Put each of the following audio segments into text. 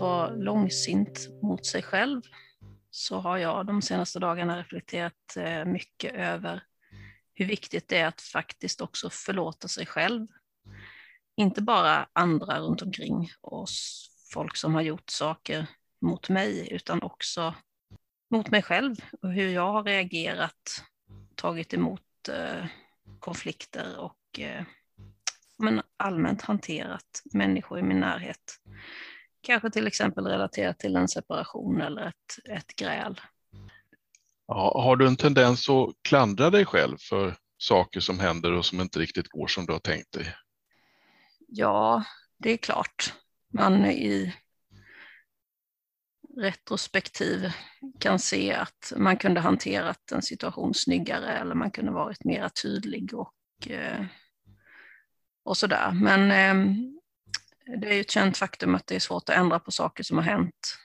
att vara långsint mot sig själv så har jag de senaste dagarna reflekterat eh, mycket över hur viktigt det är att faktiskt också förlåta sig själv. Inte bara andra runt omkring oss, folk som har gjort saker mot mig, utan också mot mig själv och hur jag har reagerat, tagit emot eh, konflikter och eh, men allmänt hanterat människor i min närhet. Kanske till exempel relaterat till en separation eller ett, ett gräl. Ja, har du en tendens att klandra dig själv för saker som händer och som inte riktigt går som du har tänkt dig? Ja, det är klart. Man i retrospektiv kan se att man kunde hanterat en situation snyggare eller man kunde varit mera tydlig och, eh, och sådär. Men eh, det är ju ett känt faktum att det är svårt att ändra på saker som har hänt.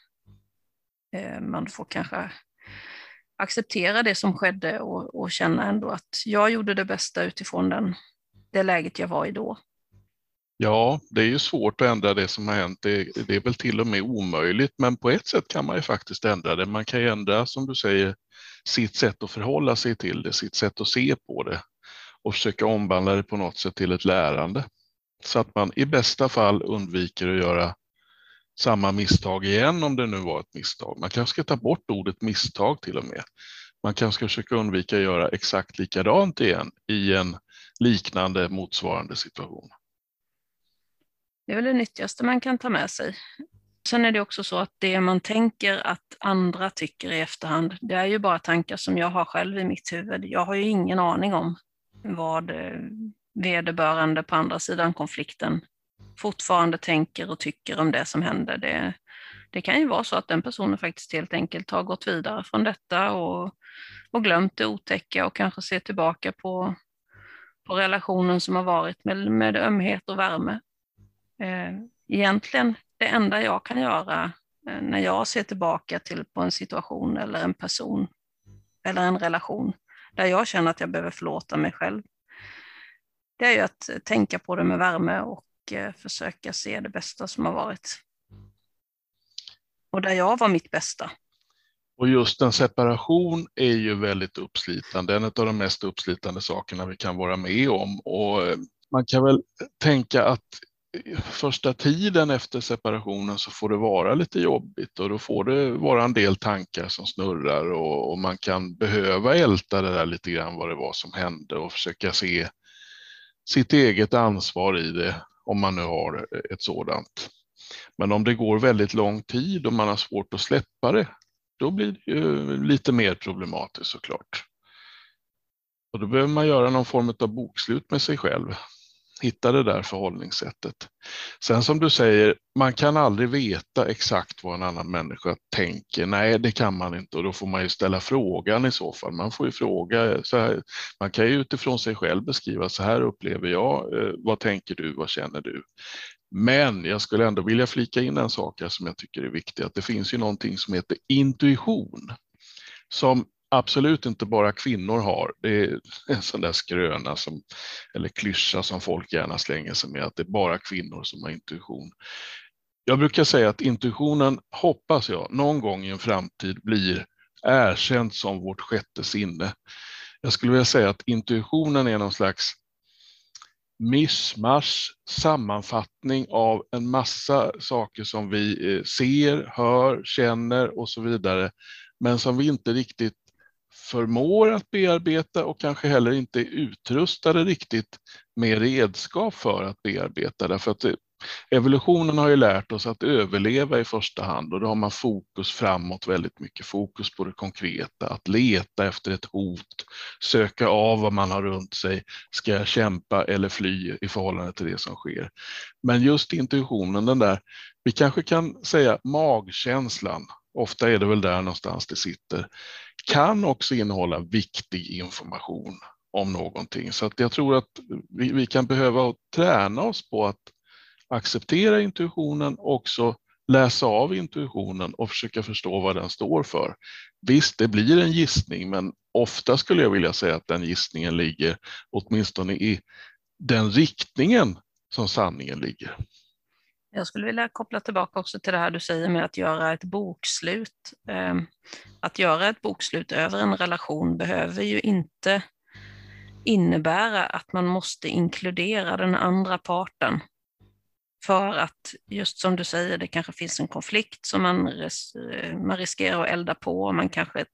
Eh, man får kanske acceptera det som skedde och, och känna ändå att jag gjorde det bästa utifrån den, det läget jag var i då. Ja, det är ju svårt att ändra det som har hänt. Det, det, är väl till och med omöjligt, men på ett sätt kan man ju faktiskt ändra det. Man kan ju ändra, som du säger, sitt sätt att förhålla sig till det, sitt sätt att se på det och försöka omvandla det på något sätt till ett lärande. Så att man i bästa fall undviker att göra samma misstag igen om det nu var ett misstag. Man kanske ska ta bort ordet misstag till och med. Man kanske ska försöka undvika att göra exakt likadant igen i en liknande motsvarande situation. Det är väl det nyttigaste man kan ta med sig. Sen är det också så att det man tänker att andra tycker i efterhand, det är ju bara tankar som jag har själv i mitt huvud. Jag har ju ingen aning om vad eh, vederbörande på andra sidan konflikten fortfarande tänker och tycker om det som hände. Det, det kan ju vara så att den personen faktiskt helt enkelt har gått vidare från detta och, och glömt det otäcka och kanske ser tillbaka på, på relationen som har varit med, med ömhet och värme. Eh, egentligen det enda jag kan göra eh, när jag ser tillbaka till på en situation eller en person eller en relation där jag känner att jag behöver förlåta mig själv. Det är ju att eh, tänka på det med värme och eh, försöka se det bästa som har varit. Och där jag var mitt bästa. Och just en separation är ju väldigt uppslitande, en av de mest uppslitande sakerna vi kan vara med om. Och eh, man kan väl tänka att första tiden efter separationen så får det vara lite jobbigt och då får det vara en del tankar som snurrar och, och, man kan behöva älta det där lite grann vad det var som hände och försöka se sitt eget ansvar i det om man nu har ett sådant. Men om det går väldigt lång tid och man har svårt att släppa det, då blir det ju lite mer problematiskt såklart. Och då behöver man göra någon form av bokslut med sig själv hitta det där förhållningssättet. Sen som du säger, man kan aldrig veta exakt vad en annan människa tänker. Nej, det kan man inte och då får man ju ställa frågan i så fall. Man får ju fråga, så här, man kan ju utifrån sig själv beskriva så här upplever jag, eh, vad tänker du, vad känner du? Men jag skulle ändå vilja flika in en sak här som jag tycker är viktig, att det finns ju någonting som heter intuition som absolut inte bara kvinnor har. Det är en sån där skröna som, eller klyscha som folk gärna slänger sig med, att det är bara kvinnor som har intuition. Jag brukar säga att intuitionen, hoppas jag, någon gång i en framtid blir erkänd som vårt sjätte sinne. Jag skulle vilja säga att intuitionen är någon slags mischmasch, sammanfattning av en massa saker som vi eh, ser, hör, känner och så vidare, men som vi inte riktigt förmår att bearbeta och kanske heller inte är utrustade riktigt med redskap för att bearbeta. Därför att eh, evolutionen har ju lärt oss att överleva i första hand och då har man fokus framåt väldigt mycket, fokus på det konkreta, att leta efter ett hot, söka av vad man har runt sig, ska jag kämpa eller fly i förhållande till det som sker. Men just intuitionen, den där, vi kanske kan säga magkänslan, ofta är det väl där någonstans det sitter, kan också innehålla viktig information om någonting. Så att jag tror att vi, vi kan behöva träna oss på att acceptera intuitionen och också läsa av intuitionen och försöka förstå vad den står för. Visst, det blir en gissning, men ofta skulle jag vilja säga att den gissningen ligger åtminstone i den riktningen som sanningen ligger. Jag skulle vilja koppla tillbaka också till det här du säger med att göra ett bokslut. Ehm, att göra ett bokslut över en relation behöver ju inte innebära att man måste inkludera den andra parten. För att, just som du säger, det kanske finns en konflikt som man, man riskerar att elda på. Man kanske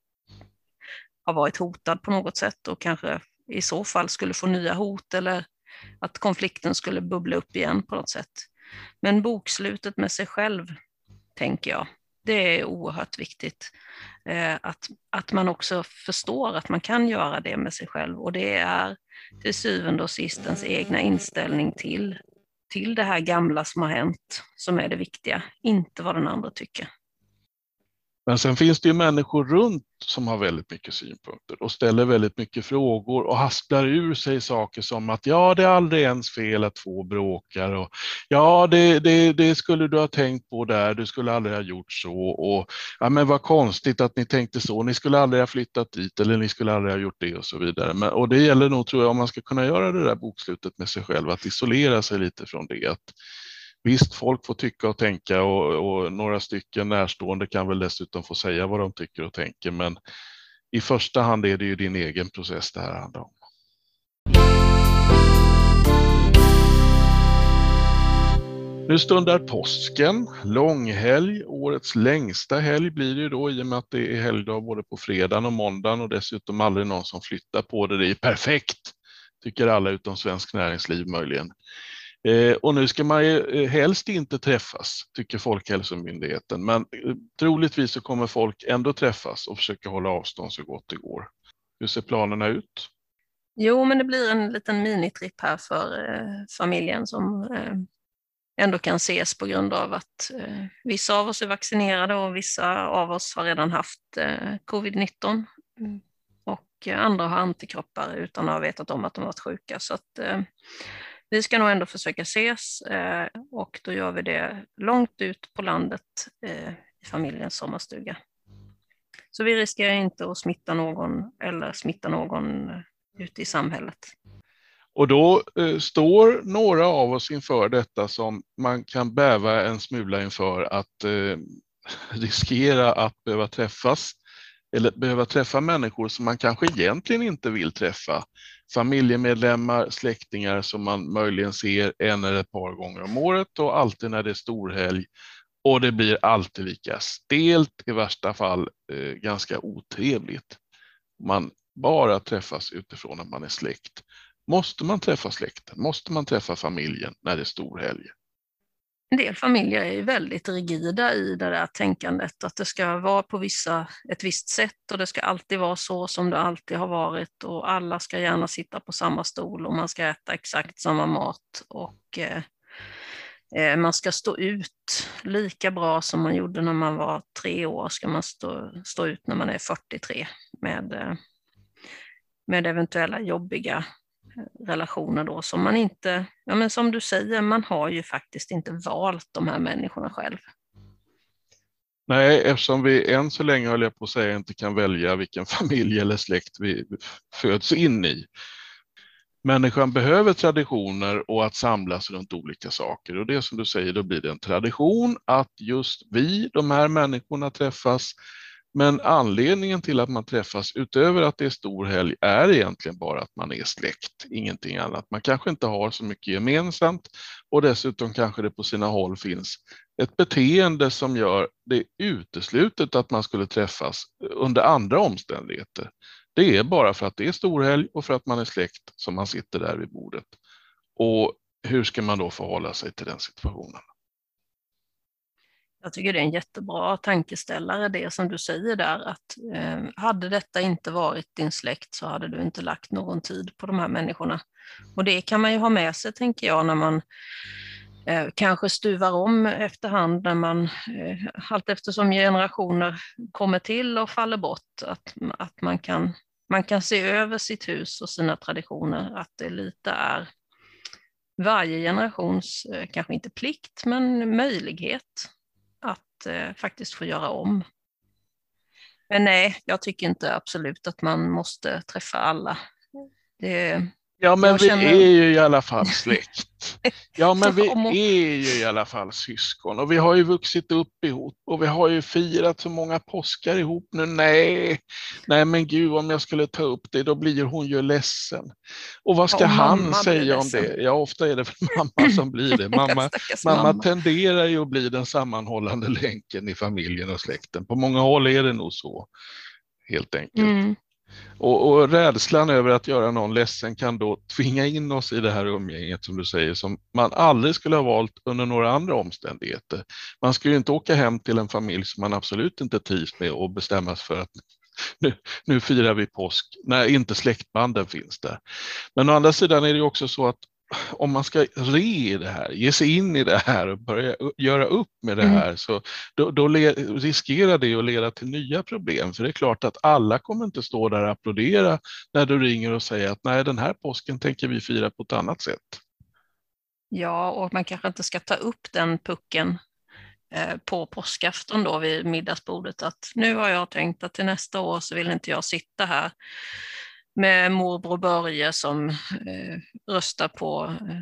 har varit hotad på något sätt och kanske i så fall skulle få nya hot eller att konflikten skulle bubbla upp igen på något sätt. Men bokslutet med sig själv, tänker jag, det är oerhört viktigt. Eh, att, att man också förstår att man kan göra det med sig själv och det är till syvende och sist ens egna inställning till, till det här gamla som har hänt som är det viktiga, inte vad den andra tycker. Men sen finns det ju människor runt som har väldigt mycket synpunkter och ställer väldigt mycket frågor och hasplar ur sig saker som att ja, det är aldrig ens fel att två bråkar och ja, det, det, det skulle du ha tänkt på där, du skulle aldrig ha gjort så och ja, men vad konstigt att ni tänkte så, ni skulle aldrig ha flyttat dit eller ni skulle aldrig ha gjort det och så vidare. Men, och det gäller nog, tror jag, om man ska kunna göra det där bokslutet med sig själv, att isolera sig lite från det. Att, Visst, folk får tycka och tänka och, och, några stycken närstående kan väl dessutom få säga vad de tycker och tänker, men i första hand är det ju din egen process det här handlar om. Nu stundar påsken, långhelg, årets längsta helg blir det ju då i och med att det är helgdag både på fredagen och måndagen och dessutom aldrig någon som flyttar på det. Det är perfekt, tycker alla utom Svensk Näringsliv möjligen. Eh, och nu ska man ju eh, helst inte träffas, tycker Folkhälsomyndigheten, men eh, troligtvis så kommer folk ändå träffas och försöka hålla avstånd så gott det går. Hur ser planerna ut? Jo, men det blir en liten minitripp här för familjen som ändå kan ses på grund av att vissa av oss är vaccinerade och vissa av oss har redan haft eh, covid-19 mm. och andra har antikroppar utan att ha vetat om att de varit sjuka. Så att, vi ska nog ändå försöka ses eh, och då gör vi det långt ut på landet eh, i familjens sommarstuga. Så vi riskerar inte att smitta någon eller smitta någon eh, ute i samhället. Och då eh, står några av oss inför detta som man kan bäva en smula inför att eh, riskera att behöva träffas eller behöva träffa människor som man kanske egentligen inte vill träffa. Familjemedlemmar, släktingar som man möjligen ser en eller ett par gånger om året och alltid när det är storhelg. Och det blir alltid lika stelt, i värsta fall eh, ganska otrevligt. Man bara träffas utifrån att man är släkt. Måste man träffa släkten? Måste man träffa familjen när det är storhelg? En del familjer är väldigt rigida i det där tänkandet att det ska vara på vissa, ett visst sätt och det ska alltid vara så som det alltid har varit och alla ska gärna sitta på samma stol och man ska äta exakt samma mat och eh, eh man ska stå ut lika bra som man gjorde när man var tre år, ska man stå, stå ut när man är 43 med, eh, med eventuella jobbiga relationer då som man inte, ja men som du säger, man har ju faktiskt inte valt de här människorna själv. Nej, eftersom vi än så länge, höll jag på att säga, inte kan välja vilken familj eller släkt vi föds in i. Människan behöver traditioner och att samlas runt olika saker och det som du säger, då blir det en tradition att just vi, de här människorna träffas men anledningen till att man träffas utöver att det är stor helg är egentligen bara att man är släkt, ingenting annat. Man kanske inte har så mycket gemensamt och dessutom kanske det på sina håll finns ett beteende som gör det uteslutet att man skulle träffas under andra omständigheter. Det är bara för att det är storhelg och för att man är släkt som man sitter där vid bordet. Och hur ska man då förhålla sig till den situationen? Jag tycker det är en jättebra tankeställare det som du säger där att eh, hade detta inte varit din släkt så hade du inte lagt någon tid på de här människorna. Och det kan man ju ha med sig tänker jag när man eh, kanske stuvar om efterhand när man eh, allt eftersom generationer kommer till och faller bort att, att man, kan, man kan se över sitt hus och sina traditioner att det lite är varje generations, eh, kanske inte plikt, men möjlighet eh, faktiskt få göra om. Men nej, jag tycker inte absolut att man måste träffa alla. Det, Ja, men Jag vi känner- är ju i alla fall släkt. Ja, men vi är ju i alla fall syskon och vi har ju vuxit upp ihop och vi har ju firat så många påskar ihop nu. Nej, nej men gud om jag skulle ta upp det då blir hon ju ledsen. Och vad ska Ja, och han säga om det? Ja, ofta är det mamma som blir det. Mamma mamma. tenderar ju att bli den sammanhållande länken i familjen och släkten. På många håll är det nog så, helt enkelt. Mm. Och, och rädslan över att göra någon ledsen kan då tvinga in oss i det här umgänget som du säger, som man aldrig skulle ha valt under några andra omständigheter. Man skulle ju inte åka hem till en familj som man absolut inte trivs med och bestämma sig för att nu, nu firar vi påsk när inte släktbanden finns där. Men å andra sidan är det ju också så att om man ska re i det här, ge sig in i det här och börja göra upp med det Mm. här, så då, då riskerar det att leda till nya problem. För det är klart att alla kommer inte stå där och applådera när du ringer och säger att nej, den här påsken tänker vi fira på ett annat sätt. Ja, och man kanske inte ska ta upp den pucken eh, på påskafton då vid middagsbordet att nu har jag tänkt att till nästa år så vill inte jag sitta här med morbror Börje som eh, röstar på eh,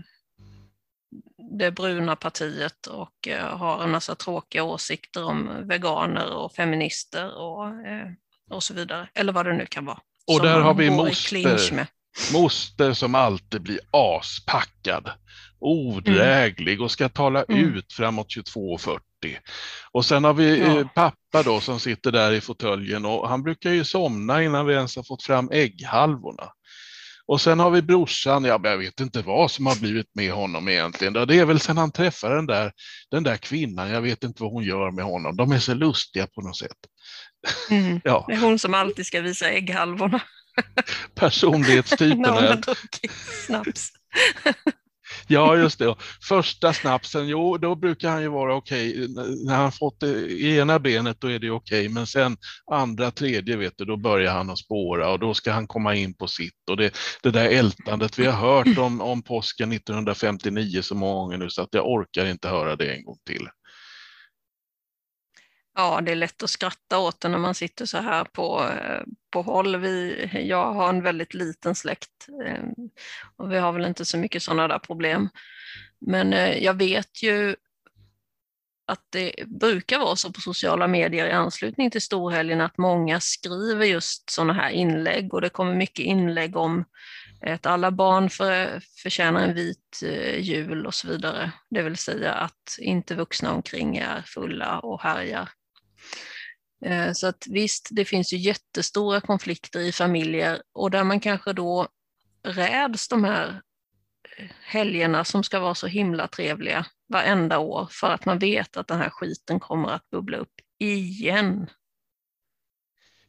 det bruna partiet och eh, har en massa tråkiga åsikter om veganer och feminister och, eh, och så vidare. Eller vad det nu kan vara. Och där har vi moster. Moster som alltid blir aspackad, odräglig och ska tala Mm. ut framåt 22.40. Och sen har vi Ja. eh, pappa då som sitter där i fåtöljen och han brukar ju somna innan vi ens har fått fram ägghalvorna. Och sen har vi brorsan, ja, jag vet inte vad som har blivit med honom egentligen. Det är väl sen han träffade den där, den där kvinnan, jag vet inte vad hon gör med honom. De är så lustiga på något sätt. Mm. Ja, Det är hon som alltid ska visa ägghalvorna har druckit snaps. Ja, just det. Första snapsen, jo, då brukar han ju vara okej. När han fått det i ena benet, då är det okej. Men sen andra, tredje, vet du, då börjar han att spåra och då ska han komma in på sitt. Och det, det där ältandet, vi har hört om, om påsken 1959 så många gånger nu så att jag orkar inte höra det en gång till. Ja, det är lätt att skratta åt det när man sitter så här på, eh, på håll. Vi, jag har en väldigt liten släkt eh, och vi har väl inte så mycket sådana där problem. Men eh, jag vet ju att det brukar vara så på sociala medier i anslutning till storhelgen att många skriver just sådana här inlägg och det kommer mycket inlägg om att alla barn för, förtjänar en vit jul och så vidare. Det vill säga att inte vuxna omkring är fulla och härjar. Eh, så att visst, det finns ju jättestora konflikter i familjer och där man kanske då räds de här eh, helgerna som ska vara så himla trevliga varenda år för att man vet att den här skiten kommer att bubbla upp igen.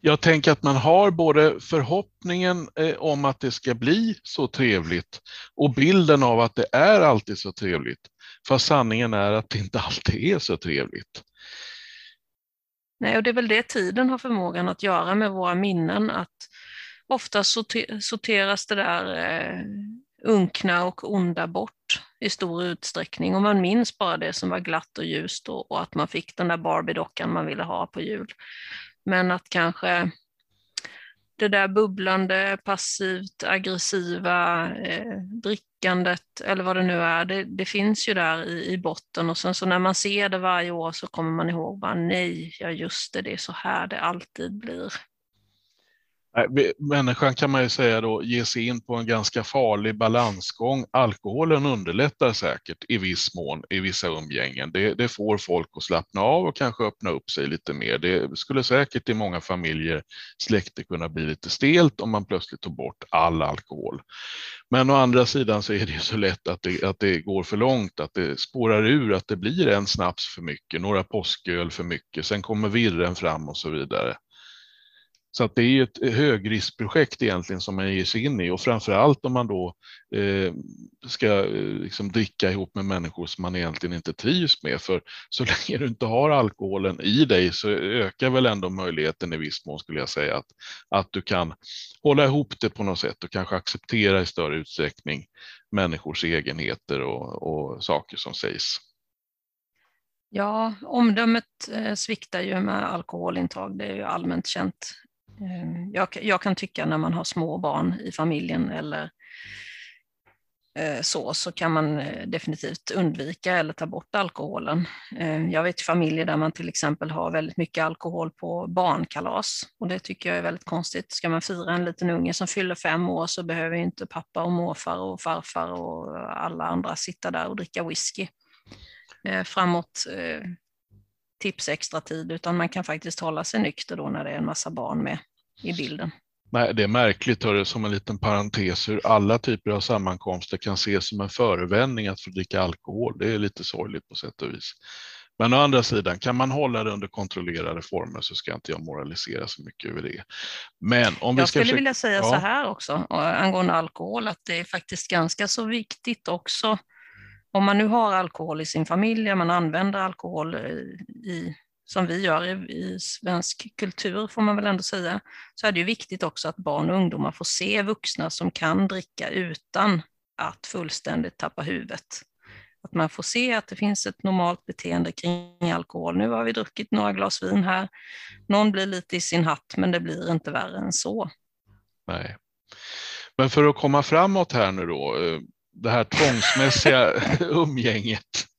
Jag tänker att man har både förhoppningen eh, om att det ska bli så trevligt och bilden av att det är alltid så trevligt. Fast sanningen är att det inte alltid är så trevligt. Nej, och det är väl det tiden har förmågan att göra med våra minnen, att ofta sorteras det där eh, unkna och onda bort i stor utsträckning och man minns bara det som var glatt och ljust och, och att man fick den där Barbie-dockan man ville ha på jul. Men att kanske det där bubblande, passivt aggressiva eh, drickandet eller vad det nu är, det, det finns ju där i, i botten och sen så när man ser det varje år så kommer man ihåg bara nej, ja just det, det är så här det alltid blir. Nej, Människan kan man ju säga då ger sig in på en ganska farlig balansgång. Alkoholen underlättar säkert i viss mån i vissa umgängen. Det, det får folk att slappna av och kanske öppna upp sig lite mer. Det skulle säkert i många familjer släkter kunna bli lite stelt om man plötsligt tog bort all alkohol. Men å andra sidan så är det ju så lätt att det, att det går för långt, att det spårar ur, att det blir en snaps för mycket, några påsköl för mycket, sen kommer virren fram och så vidare. Så att det är ju ett högriskprojekt egentligen som man ger sig in i och framför allt om man då eh, ska eh, liksom dricka ihop med människor som man egentligen inte trivs med. För så länge du inte har alkoholen i dig så ökar väl ändå möjligheten i viss mån skulle jag säga att, att du kan hålla ihop det på något sätt och kanske acceptera i större utsträckning människors egenheter och, och saker som sägs. Ja, omdömet eh, sviktar ju med alkoholintag, det är ju allmänt känt. Ehm, jag, jag kan tycka när man har små barn i familjen eller eh, så, så kan man eh, definitivt undvika eller ta bort alkoholen. Ehm, jag vet familjer där man till exempel har väldigt mycket alkohol på barnkalas och det tycker jag är väldigt konstigt. Ska man fira en liten unge som fyller fem år så behöver inte pappa och morfar och farfar och alla andra sitta där och dricka whisky eh, framåt tips extra tid utan man kan faktiskt hålla sig nykter då när det är en massa barn med i bilden. Nej, det är märkligt, hörru, som en liten parentes, hur alla typer av sammankomster kan ses som en förevändning att få dricka alkohol. Det är lite sorgligt på sätt och vis. Men å andra sidan, kan man hålla det under kontrollerade former så ska inte jag moralisera så mycket över det. Men om vi jag skulle försöka... vilja säga ja. så här också angående alkohol, att det är faktiskt ganska så viktigt också. Om man nu har alkohol i sin familj, man använder alkohol i som vi gör i, i, svensk kultur, får man väl ändå säga, så är det ju viktigt också att barn och ungdomar får se vuxna som kan dricka utan att fullständigt tappa huvudet. Att man får se att det finns ett normalt beteende kring alkohol. Nu har vi druckit några glas vin här. Någon blir lite i sin hatt, men det blir inte värre än så. Nej. Men för att komma framåt här nu då, eh, det här tvångsmässiga umgänget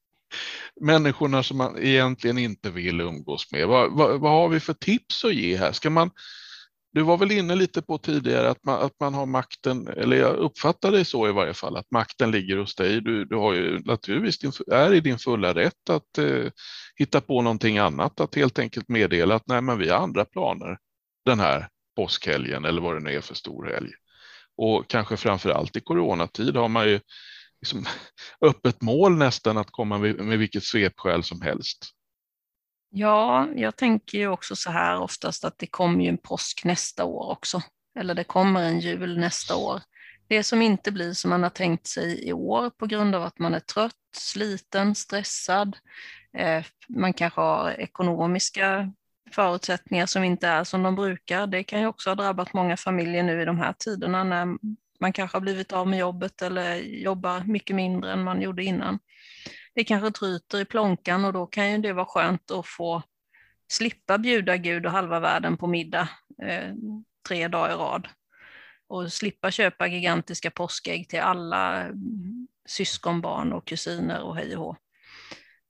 människorna som man egentligen inte vill umgås med. Vad, vad, vad, har vi för tips att ge här? Ska man, du var väl inne lite på tidigare att man, att man har makten, eller jag uppfattar det så i varje fall, att makten ligger hos dig. Du, du har ju naturligtvis din, är i din fulla rätt att eh, hitta på någonting annat, att helt enkelt meddela att nej, men vi har andra planer den här påskhelgen eller vad det nu är för stor helg. Och kanske framför allt i coronatid har man ju liksom, öppet mål nästan att komma med vilket svepskäl som helst. Ja, jag tänker ju också så här oftast att det kommer ju en påsk nästa år också. Eller det kommer en jul nästa år. Det som inte blir som man har tänkt sig i år på grund av att man är trött, sliten, stressad. Eh, man kanske har ekonomiska förutsättningar som inte är som de brukar. Det kan ju också ha drabbat många familjer nu i de här tiderna när man kanske har blivit av med jobbet eller jobbar mycket mindre än man gjorde innan. Det kanske tryter i plånkan och då kan ju det vara skönt att få slippa bjuda Gud och halva världen på middag eh, tre dagar i rad och slippa köpa gigantiska påskägg till alla mm, syskonbarn och kusiner och hej och hå.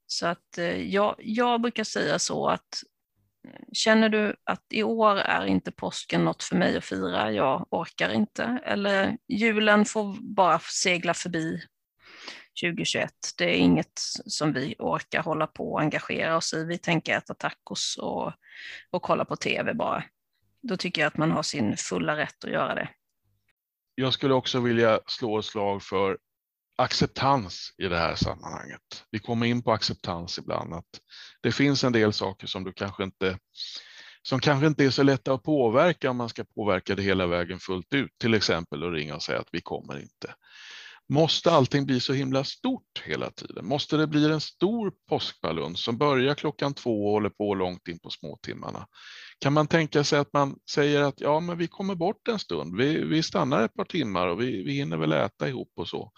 Så att eh, jag, jag brukar säga så att Känner du att i år är inte påsken något för mig att fira, jag orkar inte, eller julen får bara segla förbi 2021. Det är inget som vi orkar hålla på och engagera oss i. Vi tänker äta tacos och, och kolla på tv bara. Då tycker jag att man har sin fulla rätt att göra det. Jag skulle också vilja slå ett slag för acceptans i det här sammanhanget. Vi kommer in på acceptans ibland. Att det finns en del saker som du kanske inte som kanske inte är så lätta att påverka om man ska påverka det hela vägen fullt ut. Till exempel att ringa och säga att vi kommer inte. Måste allting bli så himla stort hela tiden? Måste det bli en stor påskbaluns som börjar klockan två och håller på långt in på småtimmarna? Kan man tänka sig att man säger att ja, men vi kommer bort en stund, vi, vi stannar ett par timmar och vi, vi hinner väl äta ihop och så.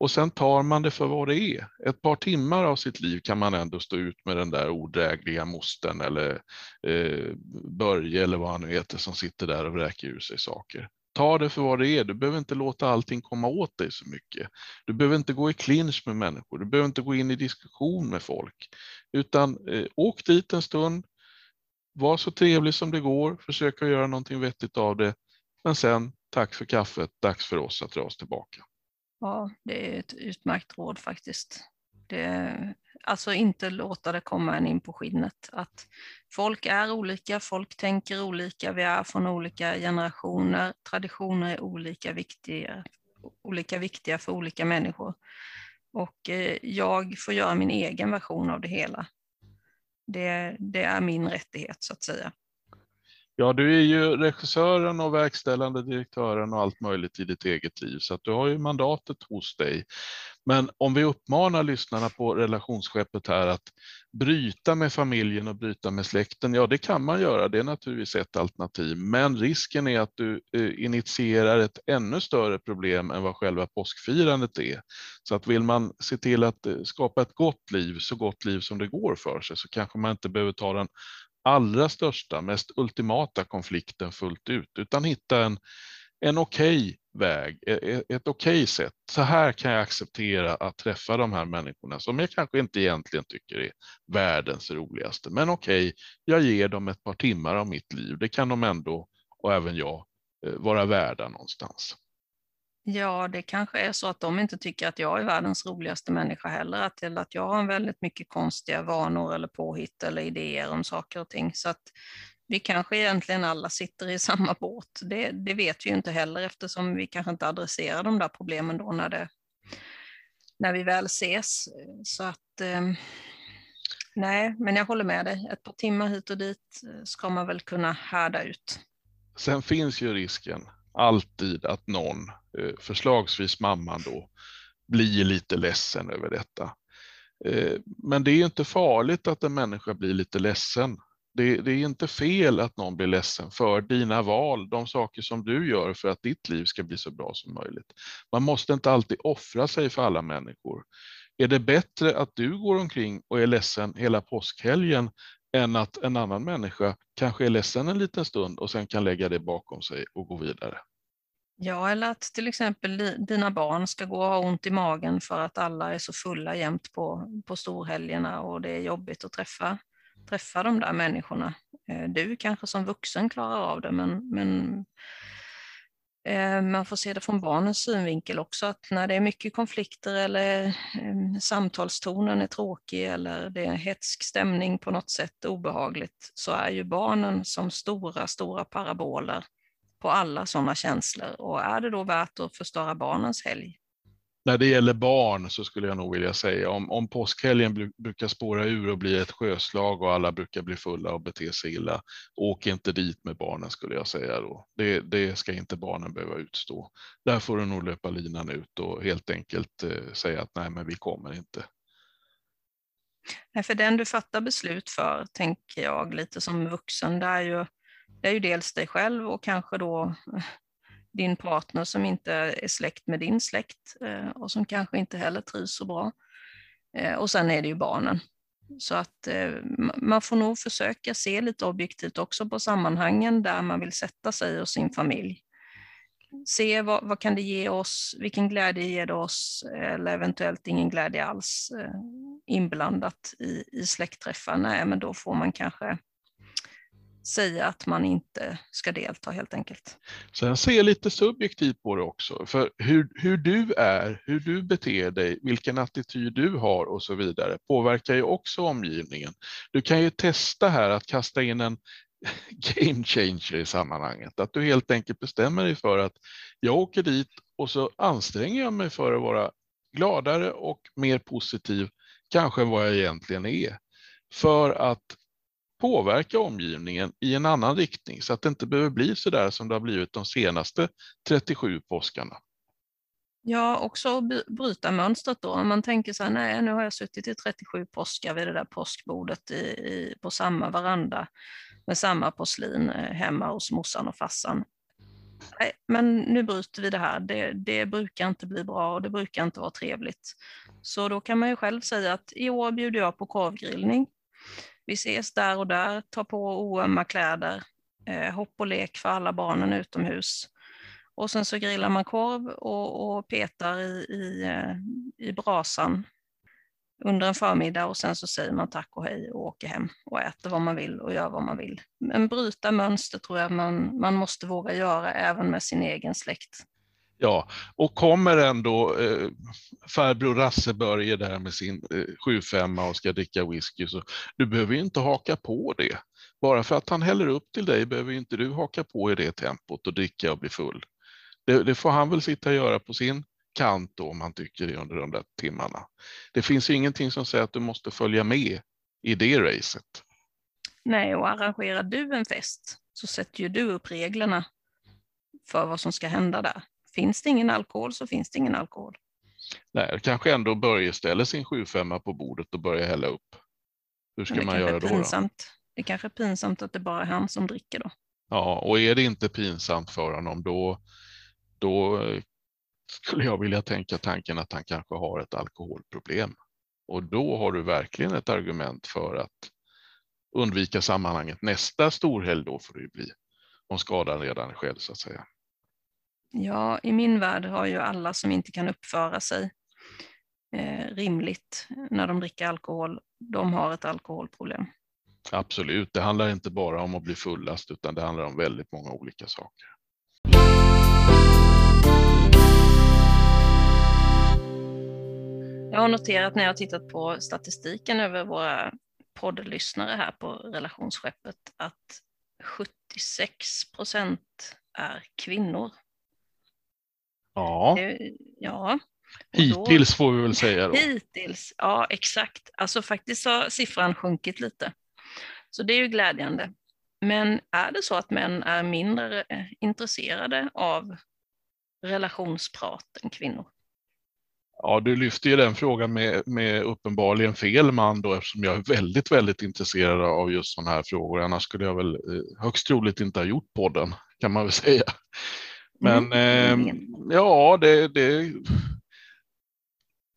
Och sen tar man det för vad det är. Ett par timmar av sitt liv kan man ändå stå ut med den där odrägliga mosten eller eh, Börje eller vad han nu heter som sitter där och vräker ur sig saker. Ta det för vad det är. Du behöver inte låta allting komma åt dig så mycket. Du behöver inte gå i clinch med människor. Du behöver inte gå in i diskussion med folk, utan eh, åk dit en stund. Var så trevlig som det går. Försök att göra någonting vettigt av det. Men sen, tack för kaffet. Dags för oss att dra oss tillbaka. Ja, det är ett utmärkt råd faktiskt. Det, alltså inte låta det komma en in på skinnet. Att folk är olika, folk tänker olika, vi är från olika generationer, traditioner är olika viktiga, olika viktiga för olika människor. Och eh, jag får göra min egen version av det hela. Det, det är min rättighet så att säga. Ja, du är ju regissören och verkställande direktören och allt möjligt i ditt eget liv, så att du har ju mandatet hos dig. Men om vi uppmanar lyssnarna på relationsskeppet här att bryta med familjen och bryta med släkten, ja det kan man göra, det är naturligtvis ett alternativ, men risken är att du eh, initierar ett ännu större problem än vad själva påskfirandet är. Så att vill man se till att eh, skapa ett gott liv, så gott liv som det går för sig, så kanske man inte behöver ta den allra största, mest ultimata konflikten fullt ut, utan hitta en, en okej okay väg, e, e, ett okej okay sätt. Så här kan jag acceptera att träffa de här människorna som jag kanske inte egentligen tycker är världens roligaste. Men okej, okay, jag ger dem ett par timmar av mitt liv. Det kan de ändå, och även jag, eh, vara värda någonstans. Ja, det kanske är så att de inte tycker att jag är världens roligaste människa heller, att, eller att jag har väldigt mycket konstiga vanor eller påhitt eller idéer om saker och ting. Så att vi kanske egentligen alla sitter i samma båt. Det, det vet vi ju inte heller eftersom vi kanske inte adresserar de där problemen då när, det, när vi väl ses. Så att eh, nej, men jag håller med dig. Ett par timmar hit och dit ska man väl kunna härda ut. Sen finns ju risken alltid att någon, eh, förslagsvis mamman då, blir lite ledsen över detta. Eh, men det är inte farligt att en människa blir lite ledsen. Det, det, är inte fel att någon blir ledsen för dina val, de saker som du gör för att ditt liv ska bli så bra som möjligt. Man måste inte alltid offra sig för alla människor. Är det bättre att du går omkring och är ledsen hela påskhelgen än att en annan människa kanske är ledsen en liten stund och sen kan lägga det bakom sig och gå vidare. Ja, eller att till exempel dina barn ska gå och ha ont i magen för att alla är så fulla jämt på, på storhelgerna och det är jobbigt att träffa, träffa de där människorna. Eh, du kanske som vuxen klarar av det, men, men Eh, man får se det från barnens synvinkel också, att när det är mycket konflikter eller ehm, samtalstonen är tråkig eller det är hetsk stämning på något sätt obehagligt, så är ju barnen som stora, stora paraboler på alla sådana känslor. Och är det då värt att förstöra barnens helg när det gäller barn så skulle jag nog vilja säga om, om påskhelgen brukar spåra ur och bli ett sjöslag och alla brukar bli fulla och bete sig illa. Åk inte dit med barnen skulle jag säga då. Det, det ska inte barnen behöva utstå. Där får du nog löpa linan ut och helt enkelt eh, säga att nej, men vi kommer inte. Nej, för den du fattar beslut för, tänker jag lite som vuxen, det är ju, det är ju dels dig själv och kanske då din partner som inte är släkt med din släkt eh, och som kanske inte heller trivs så bra. Eh, och sen är det ju barnen. Så att eh, man får nog försöka se lite objektivt också på sammanhangen där man vill sätta sig och sin familj. Se vad, vad kan det ge oss, vilken glädje ger det oss eller eventuellt ingen glädje alls eh, inblandat i, i släktträffar. Nej, men då får man kanske säga att man inte ska delta helt enkelt. Sen se lite subjektivt på det också, för hur, hur du är, hur du beter dig, vilken attityd du har och så vidare påverkar ju också omgivningen. Du kan ju testa här att kasta in en game changer i sammanhanget, att du helt enkelt bestämmer dig för att jag åker dit och så anstränger jag mig för att vara gladare och mer positiv, kanske än vad jag egentligen är. För att påverka omgivningen i en annan riktning så att det inte behöver bli så där som det har blivit de senaste 37 påskarna. Ja, också bryta mönstret då. Om man tänker så här, nej, nu har jag suttit i 37 påskar vid det där påskbordet i, i, på samma veranda med samma porslin eh, hemma hos morsan och farsan. Nej, men nu bryter vi det här. Det, det brukar inte bli bra och det brukar inte vara trevligt. Så då kan man ju själv säga att i år bjuder jag på korvgrillning. Vi ses där och där, ta på oömma kläder, eh, hopp och lek för alla barnen utomhus. Och sen så grillar man korv och, och petar i, i, eh, i brasan under en förmiddag och sen så säger man tack och hej och åker hem och äter vad man vill och gör vad man vill. Men bryta mönster tror jag man, man måste våga göra även med sin egen släkt. Ja, och kommer ändå eh, farbror Rasse-Börje där med sin eh, 75 och ska dricka whisky, så du behöver ju inte haka på det. Bara för att han häller upp till dig behöver inte du haka på i det tempot och dricka och bli full. Det, det får han väl sitta och göra på sin kant då, om han tycker det under de där timmarna. Det finns ju ingenting som säger att du måste följa med i det racet. Nej, och arrangerar du en fest så sätter ju du upp reglerna för vad som ska hända där. Finns det ingen alkohol så finns det ingen alkohol. Nej, kanske ändå Börje ställer sin 75 på bordet och börjar hälla upp. Hur ska man göra då, pinsamt. då? Det är kanske är pinsamt att det bara är han som dricker då. Ja, och är det inte pinsamt för honom då, då skulle jag vilja tänka tanken att han kanske har ett alkoholproblem. Och då har du verkligen ett argument för att undvika sammanhanget. Nästa storhelg då får det ju bli, om skadan redan är skedd så att säga. Ja, i min värld har ju alla som inte kan uppföra sig eh, rimligt när de dricker alkohol, de har ett alkoholproblem. Absolut, det handlar inte bara om att bli fullast utan det handlar om väldigt många olika saker. Jag har noterat när jag tittat på statistiken över våra poddlyssnare här på relationsskeppet att 76 procent är kvinnor. Ja, Det- ja. och då- hittills får vi väl säga då. Hittills, ja exakt. Alltså faktiskt har siffran sjunkit lite. Så det är ju glädjande. Men är det så att män är mindre eh, intresserade av relationsprat än kvinnor? Ja, du lyfter ju den frågan med, med uppenbarligen fel man då eftersom jag är väldigt, väldigt intresserad av just sådana här frågor. Annars skulle jag väl eh, högst troligt inte ha gjort podden kan man väl säga. Men Mm. eh, ja, det, det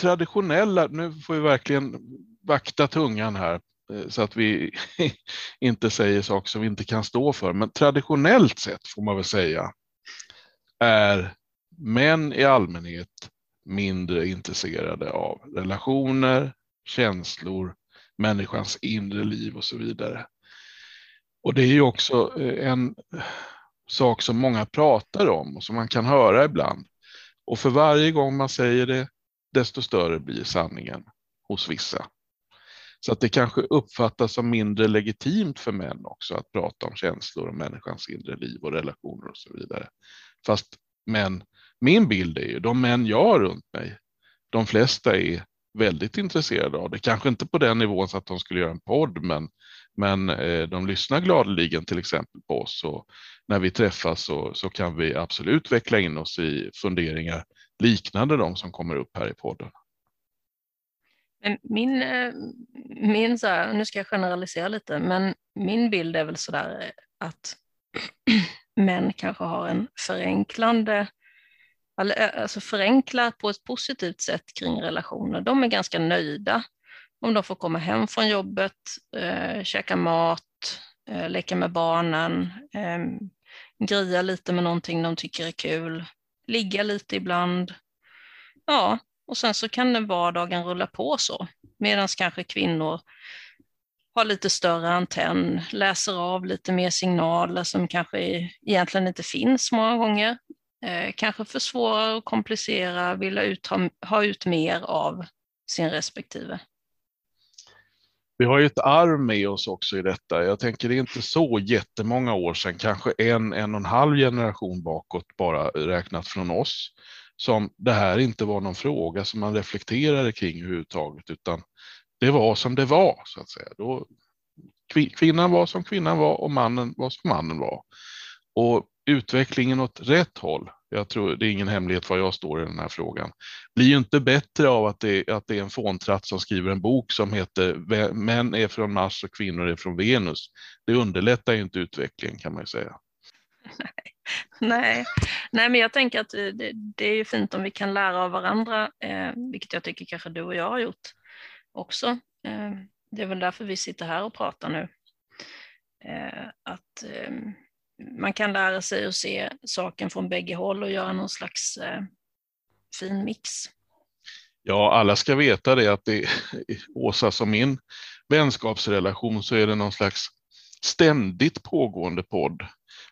traditionella, nu får vi verkligen vakta tungan här eh, så att vi inte säger saker som vi inte kan stå för. Men traditionellt sett får man väl säga är män i allmänhet mindre intresserade av relationer, känslor, människans inre liv och så vidare. Och det är ju också eh, en sak som många pratar om och som man kan höra ibland. Och för varje gång man säger det, desto större blir sanningen hos vissa. Så att det kanske uppfattas som mindre legitimt för män också att prata om känslor och människans inre liv och relationer och så vidare. Fast men min bild är ju de män jag har runt mig, de flesta är väldigt intresserade av det. Kanske inte på den nivån så att de skulle göra en podd, men, men eh, de lyssnar gladeligen till exempel på oss. Och när vi träffas så, så kan vi absolut veckla in oss i funderingar liknande de som kommer upp här i podden. Men min, eh, min så här, nu ska jag generalisera lite, men min bild är väl sådär eh, att män kanske har en förenklande, eh, Eh, alltså förenklar på ett positivt sätt kring relationer. De är ganska nöjda om de får komma hem från jobbet, eh, käka mat, eh, leka med barnen, eh, gria lite med någonting de tycker är kul, ligga lite ibland. Ja, och sen så kan den vardagen rulla på så. Medan kanske kvinnor har lite större antenn, läser av lite mer signaler som kanske egentligen inte finns många gånger. Eh, kanske försvårar och komplicerar, vill ha ut, ha, ha ut mer av sin respektive. Vi har ju ett arv med oss också i detta. Jag tänker det är inte så jättemånga år sedan, kanske en, en och en halv generation bakåt bara räknat från oss, som det här inte var någon fråga som man reflekterade kring överhuvudtaget, utan det var som det var så att säga. Då, kvinnan var som kvinnan var och mannen var som mannen var. Och utvecklingen åt rätt håll, jag tror det är ingen hemlighet var jag står i den här frågan, blir ju inte bättre av att det, att det är en fåntratt som skriver en bok som heter Män är från Mars och kvinnor är från Venus. Det underlättar ju inte utvecklingen kan man ju säga. Nej, Nej men jag tänker att eh, det, det är ju fint om vi kan lära av varandra, eh, vilket jag tycker kanske du och jag har gjort också. Eh, det är väl därför vi sitter här och pratar nu. Eh, att eh, man kan lära sig att se saken från bägge håll och göra någon slags eh, fin mix. Ja, alla ska veta det att det Åsa som min vänskapsrelation så är det någon slags ständigt pågående podd.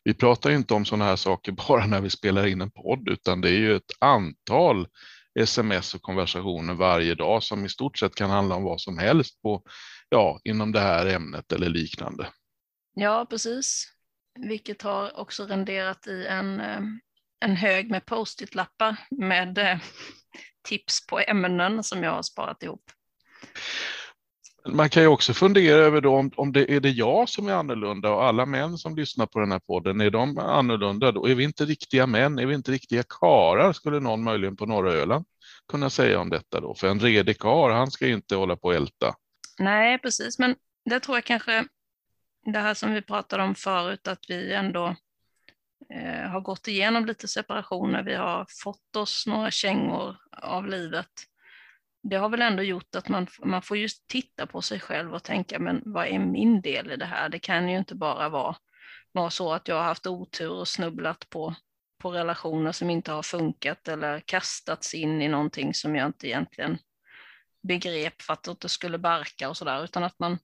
Vi pratar inte om sådana här saker bara när vi spelar in en podd, utan det är ju ett antal sms och konversationer varje dag som i stort sett kan handla om vad som helst på, ja, inom det här ämnet eller liknande. Ja, precis. Vilket har också renderat i en, en hög med post-it-lappar med tips på ämnen som jag har sparat ihop. Man kan ju också fundera över då om, om det är det jag som är annorlunda och alla män som lyssnar på den här podden, är de annorlunda då? Är vi inte riktiga män? Är vi inte riktiga karar? Skulle någon möjligen på norra Öland kunna säga om detta då? För en redig kar, han ska ju inte hålla på och älta. Nej, precis, men det tror jag kanske det här som vi pratade om förut, att vi ändå eh, har gått igenom lite separationer, vi har fått oss några kängor av livet. Det har väl ändå gjort att man, man får just titta på sig själv och tänka, men vad är min del i det här? Det kan ju inte bara vara, vara så att jag har haft otur och snubblat på på relationer som inte har funkat eller kastats in i någonting som jag inte egentligen begrep för att det skulle barka och sådär, utan att man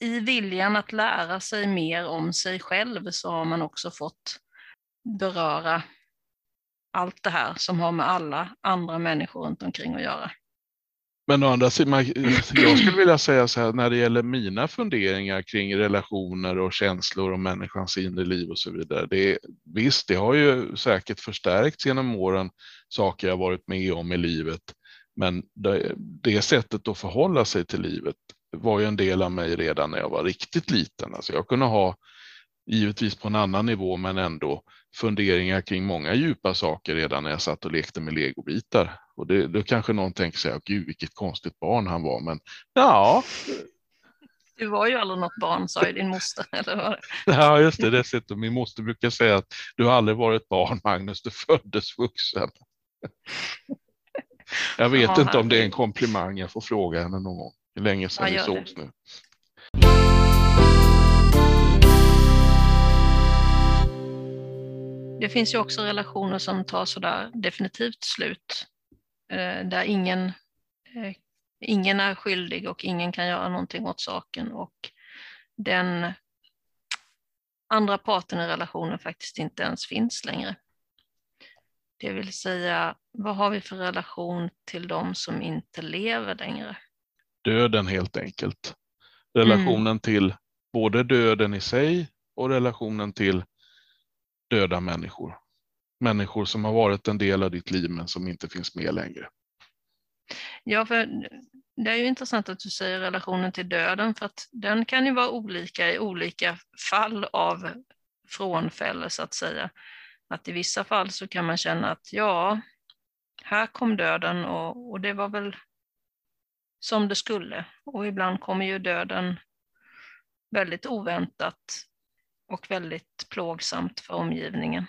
i viljan att lära sig mer om sig själv så har man också fått beröra allt det här som har med alla andra människor runt omkring att göra. Men å andra sidan, jag skulle vilja säga så här när det gäller mina funderingar kring relationer och känslor och människans inre liv och så vidare. Det, visst, det har ju säkert förstärkts genom åren, saker jag varit med om i livet. Men det, det sättet att förhålla sig till livet var ju en del av mig redan när jag var riktigt liten. Alltså jag kunde ha, givetvis på en annan nivå, men ändå funderingar kring många djupa saker redan när jag satt och lekte med legobitar. Och det, då kanske någon tänker sig, gud vilket konstigt barn han var, men ja. Du var ju aldrig något barn, sa ju din moster. Eller vad? Ja, just det. Dessutom, min moster brukar säga att du har aldrig varit barn, Magnus, du föddes vuxen. Jag vet ja, inte om det är en komplimang, jag får fråga henne någon gång. Hur länge sedan ja, vi sågs det. nu. Det finns ju också relationer som tar sådär definitivt slut, eh, där ingen, eh, ingen är skyldig och ingen kan göra någonting åt saken och den andra parten i relationen faktiskt inte ens finns längre. Det vill säga, vad har vi för relation till de som inte lever längre? Döden helt enkelt. Relationen mm. till både döden i sig och relationen till döda människor. Människor som har varit en del av ditt liv men som inte finns med längre. Ja, för det är ju intressant att du säger relationen till döden för att den kan ju vara olika i olika fall av frånfälle så att säga. Att i vissa fall så kan man känna att ja, här kom döden och, och det var väl som det skulle. Och ibland kommer ju döden väldigt oväntat och väldigt plågsamt för omgivningen.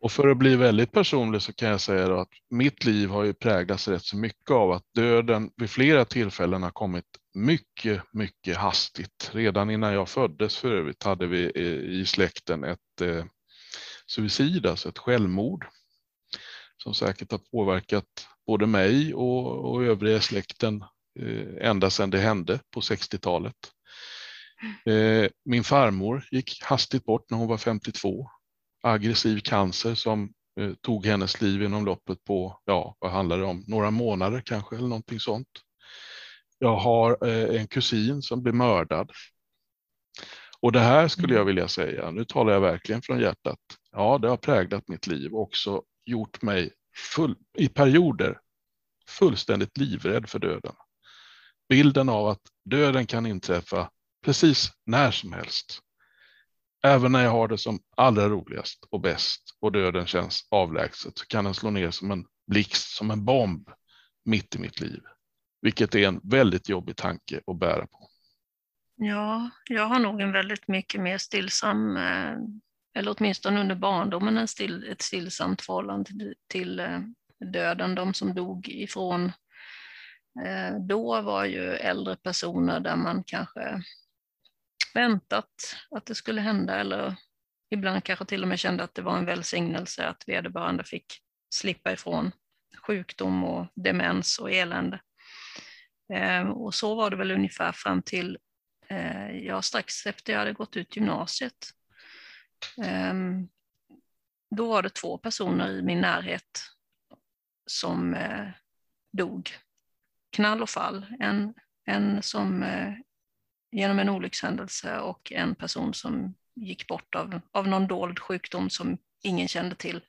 Och för att bli väldigt personlig så kan jag säga att mitt liv har ju präglats rätt så mycket av att döden vid flera tillfällen har kommit mycket, mycket hastigt. Redan innan jag föddes för övrigt hade vi eh, i släkten ett eh, suicid, alltså ett självmord, som säkert har påverkat både mig och, och övriga släkten ända sedan det hände på 60-talet. Eh, min farmor gick hastigt bort när hon var 52. Aggressiv cancer som eh, tog hennes liv inom loppet på, ja, vad handlar det om, några månader kanske eller någonting sånt. Jag har eh, en kusin som blev mördad. Och det här skulle jag mm. vilja säga, nu talar jag verkligen från hjärtat, ja det har präglat mitt liv och också gjort mig full, i perioder fullständigt livrädd för döden. Bilden av att döden kan inträffa precis när som helst. Även när jag har det som allra roligast och bäst och döden känns avlägset så kan den slå ner som en blixt, som en bomb mitt i mitt liv. Vilket är en väldigt jobbig tanke att bära på. Ja, jag har nog en väldigt mycket mer stillsam, eh, eller åtminstone under barndomen, en still, ett stillsamt förhållande till, till döden. De som dog ifrån Eh, då var ju äldre personer där man kanske väntat att det skulle hända eller ibland kanske till och med kände att det var en välsignelse att vederbörande fick slippa ifrån sjukdom och demens och elände. Eh, och så var det väl ungefär fram till eh, ja, strax efter jag hade gått ut gymnasiet. Ehm, då var det två personer i min närhet som dog. Knall och fall. En, en som eh, genom en olyckshändelse och en person som gick bort av, av någon dold sjukdom som ingen kände till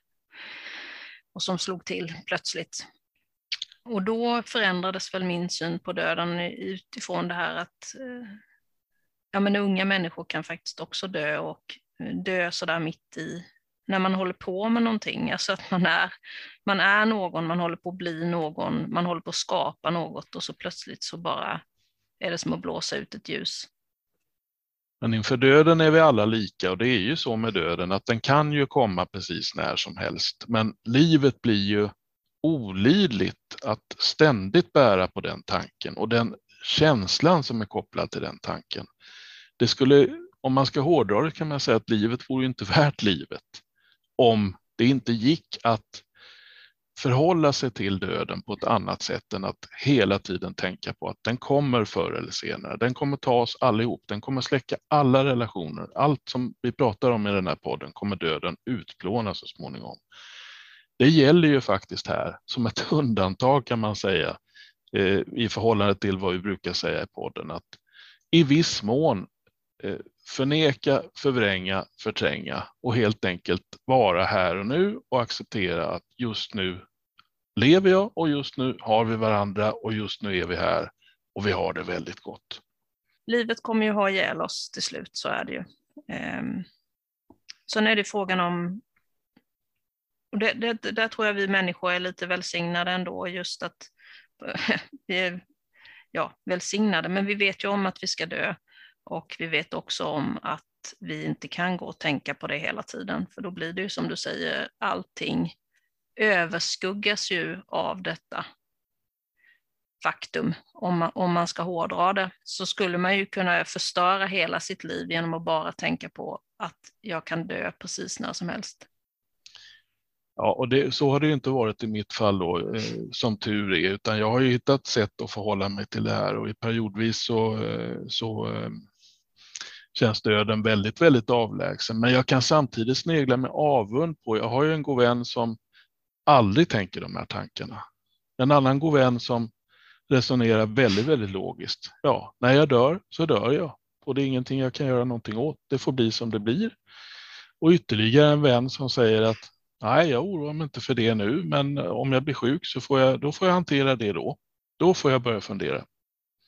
och som slog till plötsligt. Och då förändrades väl min syn på döden utifrån det här att eh, ja, men unga människor kan faktiskt också dö och eh, dö sådär mitt i när man håller på med någonting, alltså att man är, man är någon, man håller på att bli någon, man håller på att skapa något och så plötsligt så bara är det som att blåsa ut ett ljus. Men inför döden är vi alla lika och det är ju så med döden att den kan ju komma precis när som helst. Men livet blir ju olidligt att ständigt bära på den tanken och den känslan som är kopplad till den tanken. Det skulle, om man ska hårdra det kan man säga att livet vore inte värt livet om det inte gick att förhålla sig till döden på ett annat sätt än att hela tiden tänka på att den kommer förr eller senare. Den kommer ta oss allihop. Den kommer släcka alla relationer. Allt som vi pratar om i den här podden kommer döden utplåna så småningom. Det gäller ju faktiskt här som ett undantag kan man säga eh, i förhållande till vad vi brukar säga i podden att i viss mån eh, förneka, förvränga, förtränga och helt enkelt vara här och nu och acceptera att just nu lever jag och just nu har vi varandra och just nu är vi här och vi har det väldigt gott. Livet kommer ju ha ihjäl oss till slut, så är det ju. Ehm, sen är det frågan om och det, det, där tror jag vi människor är lite välsignade ändå, just att vi är ja, välsignade, men vi vet ju om att vi ska dö. Och vi vet också om att vi inte kan gå och tänka på det hela tiden, för då blir det ju som du säger, allting överskuggas ju av detta faktum. Om man, om man ska hårdra det så skulle man ju kunna förstöra hela sitt liv genom att bara tänka på att jag kan dö precis när som helst. Ja, och det, så har det inte varit i mitt fall då, eh, som tur är, utan jag har ju hittat sätt att förhålla mig till det här och i periodvis så, eh, så eh, känns döden väldigt, väldigt avlägsen. Men jag kan samtidigt snegla med avund på, jag har ju en god vän som aldrig tänker de här tankarna. En annan god vän som resonerar väldigt, väldigt logiskt. Ja, när jag dör så dör jag och det är ingenting jag kan göra någonting åt. Det får bli som det blir. Och ytterligare en vän som säger att nej, jag oroar mig inte för det nu, men om jag blir sjuk så får jag, då får jag hantera det då. Då får jag börja fundera.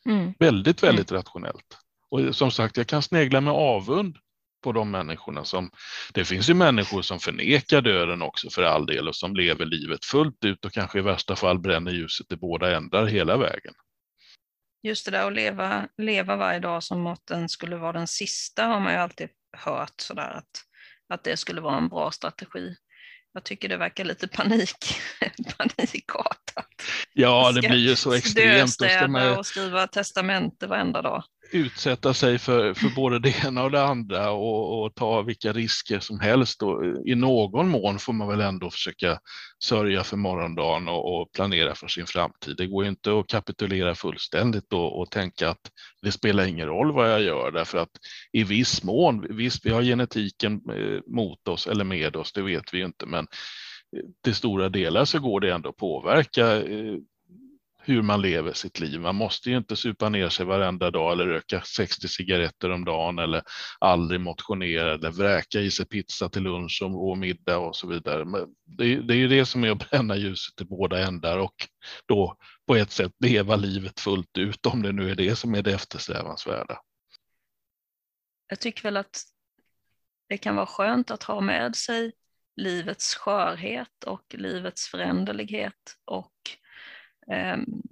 Mm. Väldigt, väldigt mm. rationellt. Och som sagt, jag kan snegla med avund på de människorna som, det finns ju människor som förnekar döden också för all del och som lever livet fullt ut och kanske i värsta fall bränner ljuset i båda ändar hela vägen. Just det där att leva, leva varje dag som att den skulle vara den sista har man ju alltid hört sådär att, att det skulle vara en bra strategi. Jag tycker det verkar lite panik, panikartat. Ja, det blir ju så extremt. Döstäda man... och skriva testamente varenda dag utsätta sig för, för både det ena och det andra och, och, ta vilka risker som helst. Och I någon mån får man väl ändå försöka sörja för morgondagen och, och planera för sin framtid. Det går inte att kapitulera fullständigt och, och, tänka att det spelar ingen roll vad jag gör därför att i viss mån, visst vi har genetiken eh, mot oss eller med oss, det vet vi inte, men till stora delar så går det ändå att påverka eh, hur man lever sitt liv. Man måste ju inte supa ner sig varenda dag eller röka 60 cigaretter om dagen eller aldrig motionera eller vräka i sig pizza till lunch och middag och så vidare. Men det, det är ju det som är att bränna ljuset i båda ändar och då på ett sätt leva livet fullt ut om det nu är det som är det eftersträvansvärda. Jag tycker väl att det kan vara skönt att ha med sig livets skörhet och livets föränderlighet och Ehm,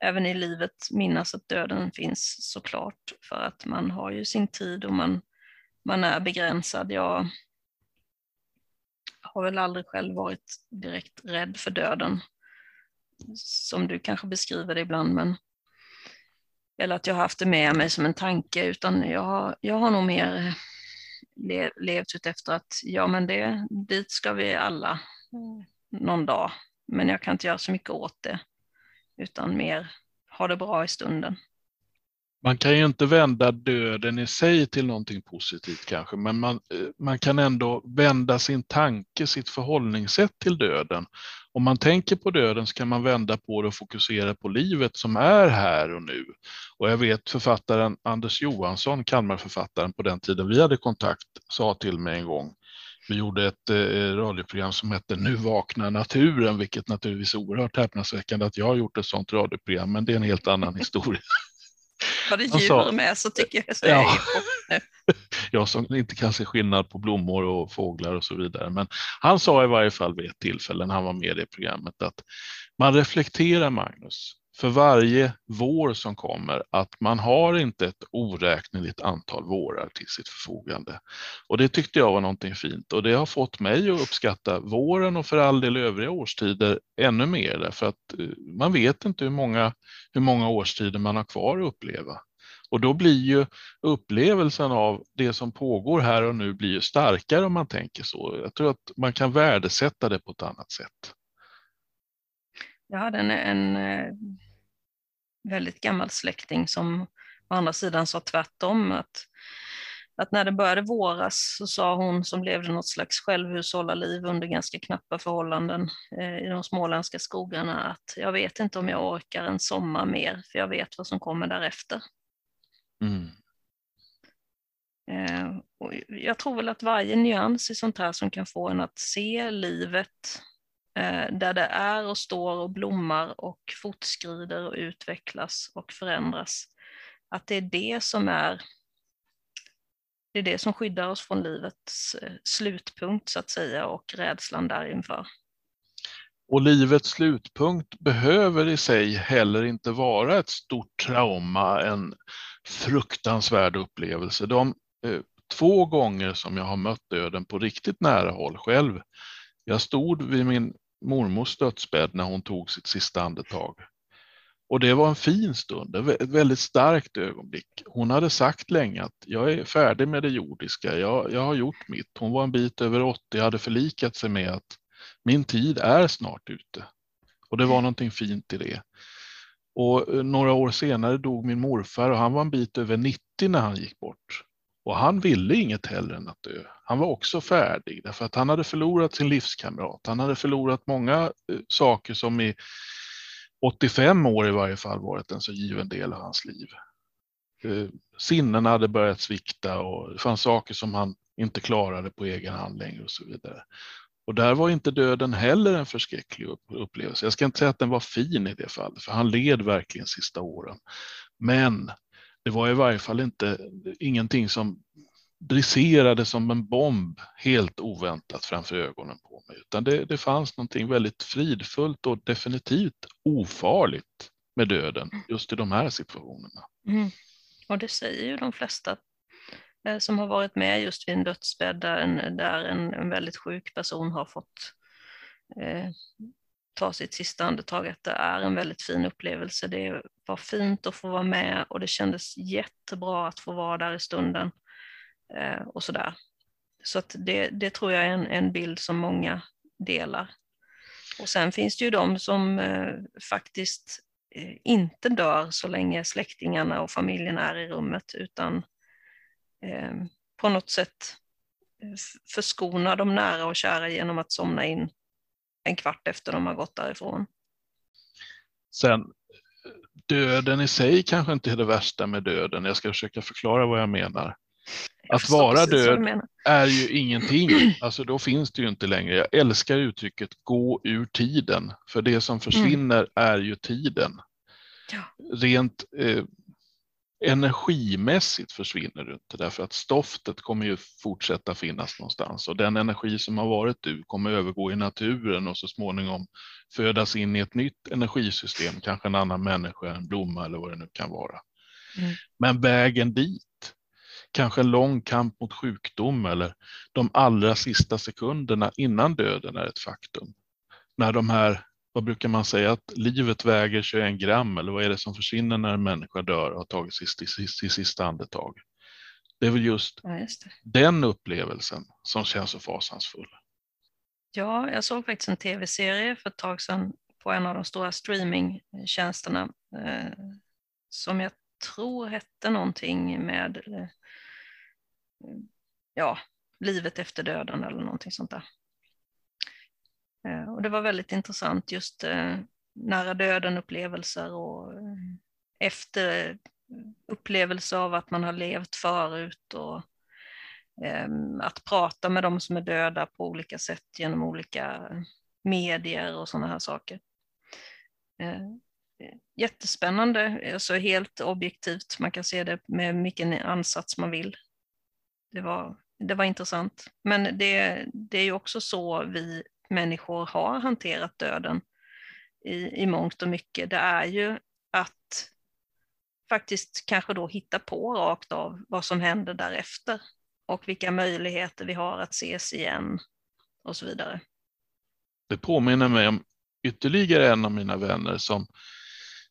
även i livet minnas att döden finns såklart, för att man har ju sin tid och man, man är begränsad. Jag har väl aldrig själv varit direkt rädd för döden, som du kanske beskriver det ibland, men eller att jag har haft det med mig som en tanke, utan jag har, jag har nog mer levt ut efter att ja, men det, dit ska vi alla eh, någon dag men jag kan inte göra så mycket åt det, utan mer ha det bra i stunden. Man kan ju inte vända döden i sig till någonting positivt kanske, men man, eh, man kan ändå vända sin tanke, sitt förhållningssätt till döden. Om man tänker på döden så kan man vända på det och fokusera på livet som är här och nu. Och jag vet författaren Anders Johansson, Kalmarförfattaren på den tiden vi hade kontakt, sa till mig en gång vi gjorde ett eh, radioprogram som hette Nu vaknar naturen, vilket naturligtvis är oerhört häpnadsväckande att jag har gjort ett sådant radioprogram, men det är en helt annan historia. Var det djur sa, med så tycker jag så ja, Jag som inte kan se skillnad på blommor och fåglar och så vidare. Men han sa i varje fall vid ett tillfälle när han var med i programmet att man reflekterar Magnus för varje vår som kommer att man har inte ett oräkneligt antal vårar till sitt förfogande. Och det tyckte jag var någonting fint och det har fått mig att uppskatta våren och för all del övriga årstider ännu mer därför att eh, man vet inte hur många, hur många årstider man har kvar att uppleva. Och då blir ju upplevelsen av det som pågår här och nu blir ju starkare om man tänker så. Jag tror att man kan värdesätta det på ett annat sätt. Jag hade en, en eh, väldigt gammal släkting som å andra sidan sa tvärtom. Att, att när det började våras så sa hon som levde något slags självhushållarliv under ganska knappa förhållanden eh, i de småländska skogarna att jag vet inte om jag orkar en sommar mer för jag vet vad som kommer därefter. Mm. Eh, och jag tror väl att varje nyans i sånt här som kan få en att se livet Eh, där det är och står och blommar och fortskrider och utvecklas och förändras, att det är det som är det är det som skyddar oss från livets eh, slutpunkt så att säga och rädslan därinför. Och livets slutpunkt behöver i sig heller inte vara ett stort trauma, en fruktansvärd upplevelse. De eh, två gånger som jag har mött döden på riktigt nära håll själv. Jag stod vid min mormors dödsbädd när hon tog sitt sista andetag. Och det var en fin stund, ett väldigt starkt ögonblick. Hon hade sagt länge att jag är färdig med det jordiska, jag, jag har gjort mitt. Hon var en bit över 80, hade förlikat sig med att min tid är snart ute. Och det var någonting fint i det. Och eh, några år senare dog min morfar och han var en bit över 90 när han gick bort. Och han ville inget hellre än att dö. Han var också färdig därför att han hade förlorat sin livskamrat. Han hade förlorat många eh, saker som i 85 år i varje fall varit en så given del av hans liv. Eh, sinnena hade börjat svikta och det fanns saker som han inte klarade på egen hand längre och så vidare. Och där var inte döden heller en förskräcklig upplevelse. Jag ska inte säga att den var fin i det fallet, för han led verkligen sista åren. Men det var i varje fall inte ingenting som briserade som en bomb helt oväntat framför ögonen på mig, utan det, det fanns någonting väldigt fridfullt och definitivt ofarligt med döden just i de här situationerna. Mm. Och det säger ju de flesta Eh, som har varit med just vid en dödsbädd där en, där en, en väldigt sjuk person har fått eh, ta sitt sista andetag, att det är en väldigt fin upplevelse. Det var fint att få vara med och det kändes jättebra att få vara där i stunden eh, och sådär. Så att det, det tror jag är en, en bild som många delar. Och sen finns det ju de som eh, faktiskt eh, inte dör så länge släktingarna och familjen är i rummet, utan Eh, på något sätt eh, förskona de nära och kära genom att somna in en kvart efter de har gått därifrån. Sen döden i sig kanske inte är det värsta med döden. Jag ska försöka förklara vad jag menar. Jag att vara död är ju ingenting. Alltså då finns det ju inte längre. Jag älskar uttrycket gå ur tiden. För det som försvinner mm. är ju tiden. Ja. Rent eh, energimässigt försvinner du inte därför att stoftet kommer ju fortsätta finnas någonstans och den energi som har varit du kommer övergå i naturen och så småningom födas in i ett nytt energisystem, kanske en annan människa, en blomma eller vad det nu kan vara. Mm. Men vägen dit, kanske en lång kamp mot sjukdom eller de allra sista sekunderna innan döden är ett faktum. När de här vad brukar man säga att livet väger 21 gram eller vad är det som försvinner när en människa dör och har tagit sitt, sitt, sitt sista andetag? Det är väl just, ja, just den upplevelsen som känns så fasansfull. Ja, jag såg faktiskt en tv-serie för ett tag sedan på en av de stora streamingtjänsterna eh, som jag tror hette någonting med eh, ja, livet efter döden eller någonting sånt där. Eh, och det var väldigt intressant just eh, nära döden-upplevelser och eh, efter upplevelse av att man har levt förut och ehm, att prata med de som är döda på olika sätt genom olika medier och sådana här saker. Jättespännande, alltså helt objektivt, man kan se det med vilken ansats man vill. Det var, det var intressant, men det, det är ju också så vi människor har hanterat döden i, i mångt och mycket. Det är ju att faktiskt kanske då hitta på rakt av vad som händer därefter och vilka möjligheter vi har att ses igen och så vidare. Det påminner mig om ytterligare en av mina vänner som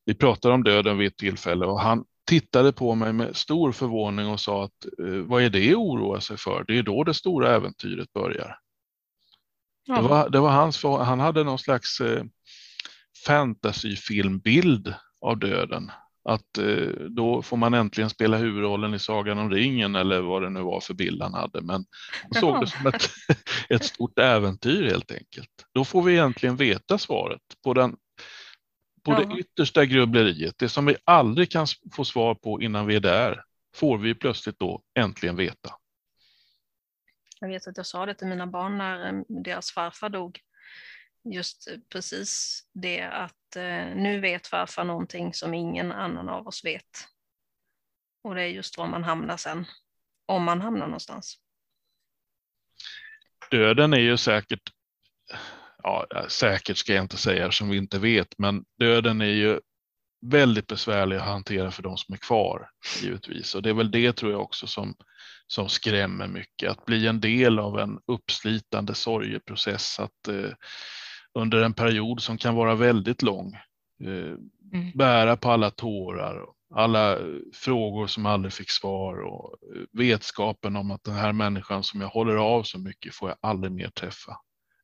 vi pratade om döden vid ett tillfälle och han tittade på mig med stor förvåning och sa att eh, vad är det att oroa sig för? Det är då det stora äventyret börjar. Det, var, det var hans, han hade någon slags eh, fantasyfilmbild av döden. Att eh, då får man äntligen spela huvudrollen i Sagan om ringen eller vad det nu var för bild han hade. Men han såg det som ett, ett stort äventyr helt enkelt. Då får vi egentligen veta svaret på, den, på ja. det yttersta grubbleriet. Det som vi aldrig kan få svar på innan vi är där får vi plötsligt då äntligen veta. Jag vet att jag sa det till mina barn när eh, deras farfar dog just eh, precis det att eh, nu vet farfar någonting som ingen annan av oss vet. Och det är just var man hamnar sen, om man hamnar någonstans. Döden är ju säkert, ja säkert ska jag inte säga som vi inte vet, men döden är ju väldigt besvärlig att hantera för de som är kvar givetvis. Och det är väl det tror jag också som, som skrämmer mycket, att bli en del av en uppslitande sorgeprocess, att eh, under en period som kan vara väldigt lång. Eh, mm. Bära på alla tårar, alla frågor som aldrig fick svar och eh, vetskapen om att den här människan som jag håller av så mycket får jag aldrig mer träffa.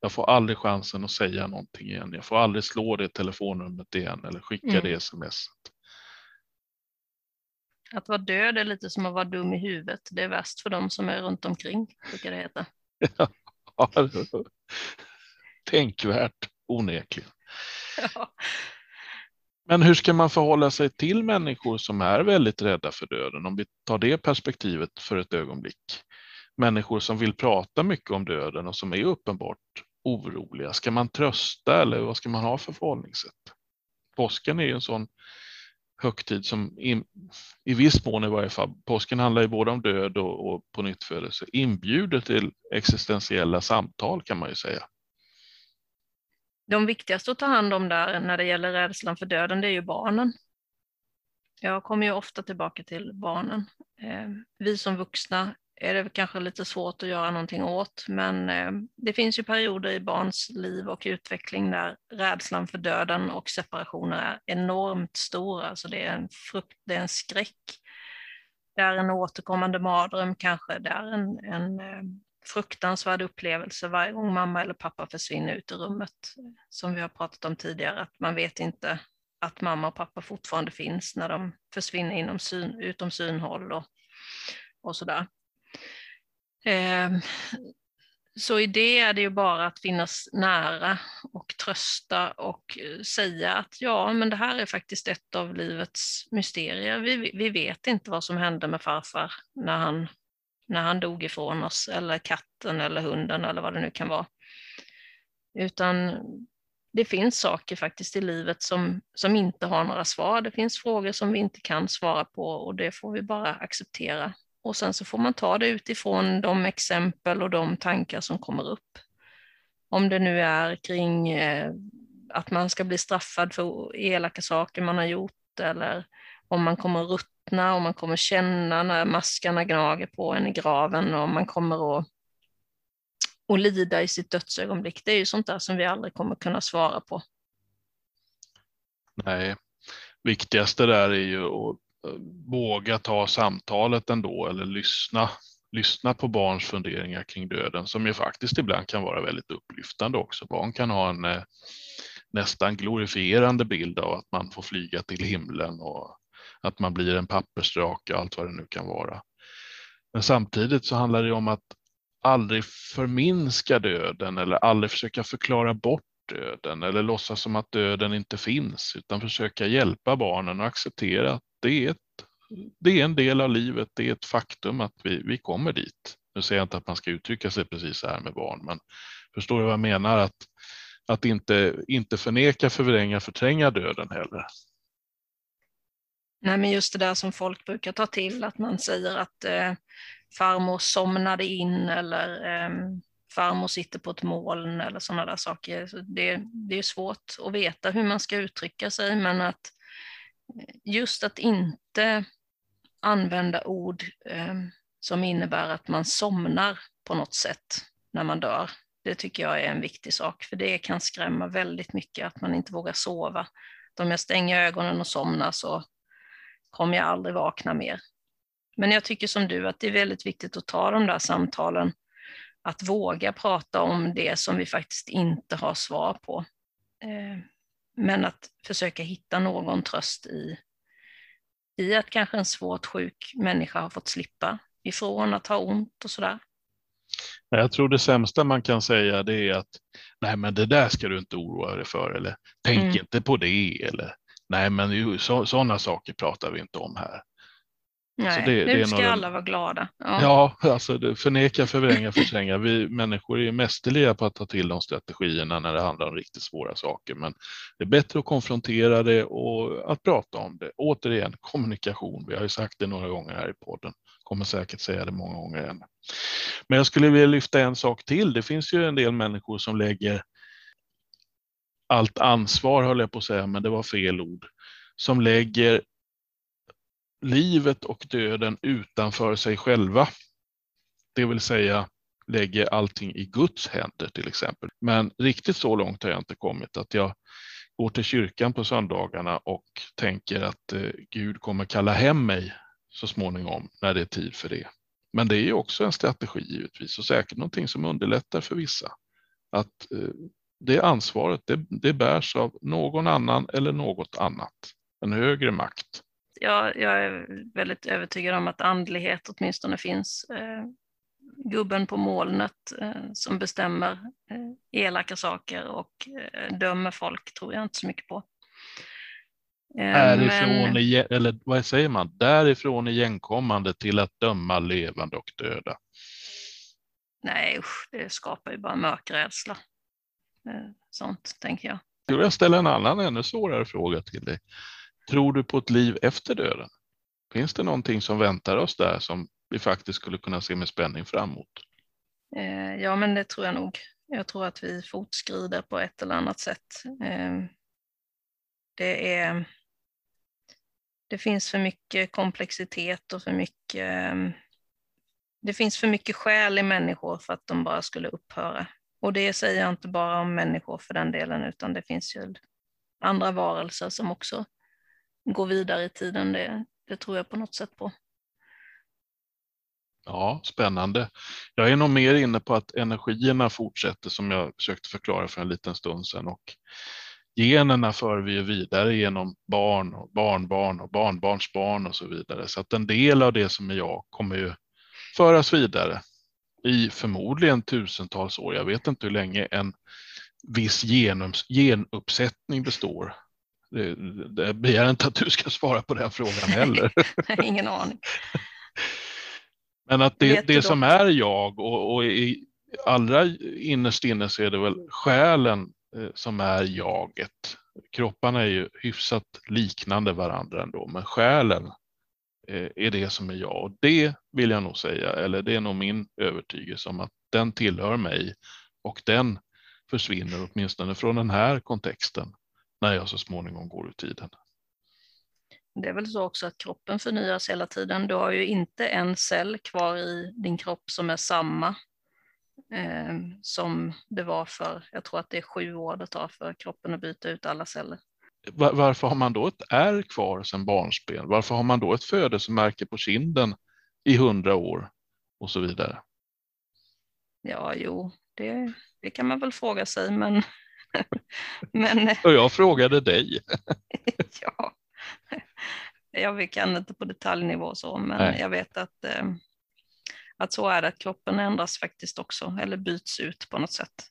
Jag får aldrig chansen att säga någonting igen. Jag får aldrig slå det telefonnumret igen eller skicka mm. det sms. Att vara död är lite som att vara dum i huvudet. Det är värst för dem som är runt omkring, brukar det heta. ja, tänkvärt onekligen. Ja. Men hur ska man förhålla sig till människor som är väldigt rädda för döden? Om vi tar det perspektivet för ett ögonblick. Människor som vill prata mycket om döden och som är uppenbart oroliga. Ska man trösta eller vad ska man ha för förhållningssätt? Påsken är ju en sån högtid som in, i viss mån i varje fall, påsken handlar ju både om död och, och på nytt födelse, inbjuder till existentiella samtal kan man ju säga de viktigaste att ta hand om där när det gäller rädslan för döden, det är ju barnen. Jag kommer ju ofta tillbaka till barnen. Eh, vi som vuxna är det kanske lite svårt att göra någonting åt, men eh, det finns ju perioder i barns liv och utveckling där rädslan för döden och separationer är enormt stor. Alltså det är en frukt, det är en skräck. Det är en återkommande mardröm kanske, det är en, en eh, fruktansvärd upplevelse varje gång mamma eller pappa försvinner ut ur rummet. Som vi har pratat om tidigare, att man vet inte att mamma och pappa fortfarande finns när de försvinner inom syn, utom synhåll och, och sådär. Ehm, så i det är det ju bara att finnas nära och trösta och eh, säga att ja, men det här är faktiskt ett av livets mysterier. Vi, vi vet inte vad som hände med farfar när han när han dog ifrån oss, eller katten eller hunden eller vad det nu kan vara. Utan det finns saker faktiskt i livet som, som inte har några svar. Det finns frågor som vi inte kan svara på och det får vi bara acceptera. Och sen så får man ta det utifrån de exempel och de tankar som kommer upp. Om det nu är kring eh, att man ska bli straffad för elaka saker man har gjort eller om man kommer ruttna och man kommer känna när maskarna gnager på en i graven och man kommer att, och lida i sitt dödsögonblick. Det är ju sånt där som vi aldrig kommer kunna svara på. Nej, viktigaste där är ju att Eh, våga ta samtalet ändå eller lyssna, lyssna på barns funderingar kring döden som ju faktiskt ibland kan vara väldigt upplyftande också. Barn kan ha en eh, nästan glorifierande bild av att man får flyga till himlen och att man blir en pappersdrake och allt vad det nu kan vara. Men samtidigt så handlar det om att aldrig förminska döden eller aldrig försöka förklara bort döden eller låtsas som att döden inte finns utan försöka hjälpa barnen och acceptera att det är, ett, det är en del av livet, det är ett faktum att vi, vi kommer dit. Nu säger jag inte att man ska uttrycka sig precis så här med barn, men förstår du vad jag menar? Att, att inte, inte förneka, förvränga, förtränga döden heller. Nej, men just det där som folk brukar ta till, att man säger att eh, farmor somnade in eller eh, farmor sitter på ett moln eller sådana där saker. Så det, det är svårt att veta hur man ska uttrycka sig, men att eh, just att inte använda ord eh, som innebär att man somnar på något sätt när man dör. Det tycker jag är en viktig sak, för det kan skrämma väldigt mycket att man inte vågar sova. Om jag stänger ögonen och somnar så kommer jag aldrig vakna mer. Men jag tycker som du att det är väldigt viktigt att ta de där samtalen, att våga prata om det som vi faktiskt inte har svar på. Eh, men att försöka hitta någon tröst i, i att kanske en svårt sjuk människa har fått slippa ifrån att ha ont och sådär. Jag tror det sämsta man kan säga det är att nej men det där ska du inte oroa dig för eller tänk mm. inte på det eller nej men sådana saker pratar vi inte om här. Nej, det, nu det ska några... alla vara glada. Ja, ja alltså förneka, förvränga, förtränga. Vi människor är mästerliga på att ta till de strategierna när det handlar om riktigt svåra saker. Men det är bättre att konfrontera det och att prata om det. Återigen, kommunikation. Vi har ju sagt det några gånger här i podden. Kommer säkert säga det många gånger än. Men jag skulle vilja lyfta en sak till. Det finns ju en del människor som lägger allt ansvar, höll jag på att säga, men det var fel ord, som lägger livet och döden utanför sig själva. Det vill säga lägger allting i Guds händer till exempel. Men riktigt så långt har jag inte kommit att jag går till kyrkan på söndagarna och tänker att eh, Gud kommer kalla hem mig så småningom när det är tid för det. Men det är ju också en strategi givetvis och säkert någonting som underlättar för vissa. Att eh, det ansvaret, det, det bärs av någon annan eller något annat, en högre makt jag, jag, är väldigt övertygad om att andlighet åtminstone finns. Eh, gubben på molnet eh, som bestämmer eh, elaka saker och eh, dömer folk tror jag inte så mycket på. Eh, Härifrån, men... eller vad säger man, därifrån igenkommande till att döma levande och döda. Nej, usch, det skapar ju bara mörkrädsla. Eh, sånt tänker jag. Jag vill ställa en annan ännu svårare fråga till dig. Tror du på ett liv efter döden? Finns det någonting som väntar oss där som vi faktiskt skulle kunna se med spänning framåt? Eh, ja, men det tror jag nog. Jag tror att vi fortskrider på ett eller annat sätt. Eh, det, är, det finns för mycket komplexitet och för mycket det finns för mycket skäl i människor för att de bara skulle upphöra. Och det säger jag inte bara om människor för den delen, utan det finns ju andra varelser som också gå vidare i tiden, det, det tror jag på något sätt på. Ja, spännande. Jag är nog mer inne på att energierna fortsätter som jag försökte förklara för en liten stund sedan och generna för vi vidare genom barn och barnbarn och barnbarnsbarn och så vidare. Så att en del av det som är jag kommer ju föras vidare i förmodligen tusentals år. Jag vet inte hur länge en viss genuppsättning består. Det, det begär inte att du ska svara på den frågan heller. Ingen aning. Men att det, det som är jag och, och i allra innerst inne så är det väl själen eh, som är jaget. Kropparna är ju hyfsat liknande varandra ändå, men själen eh, är det som är jag. Och det vill jag nog säga, eller det är nog min övertygelse om att den tillhör mig och den försvinner åtminstone från den här kontexten när jag så småningom går ur tiden. Det är väl så också att kroppen förnyas hela tiden. Du har ju inte en cell kvar i din kropp som är samma eh, som det var för, jag tror att det är sju år det tar för kroppen att byta ut alla celler. Varför har man då ett ärr kvar sedan barnsben? Varför har man då ett födelsemärke på kinden i hundra år och så vidare? Ja, jo, det, det kan man väl fråga sig, men Men, och jag frågade dig. ja, jag kan inte på detaljnivå så, men Nej. jag vet att, eh, att så är det, att kroppen ändras faktiskt också, eller byts ut på något sätt.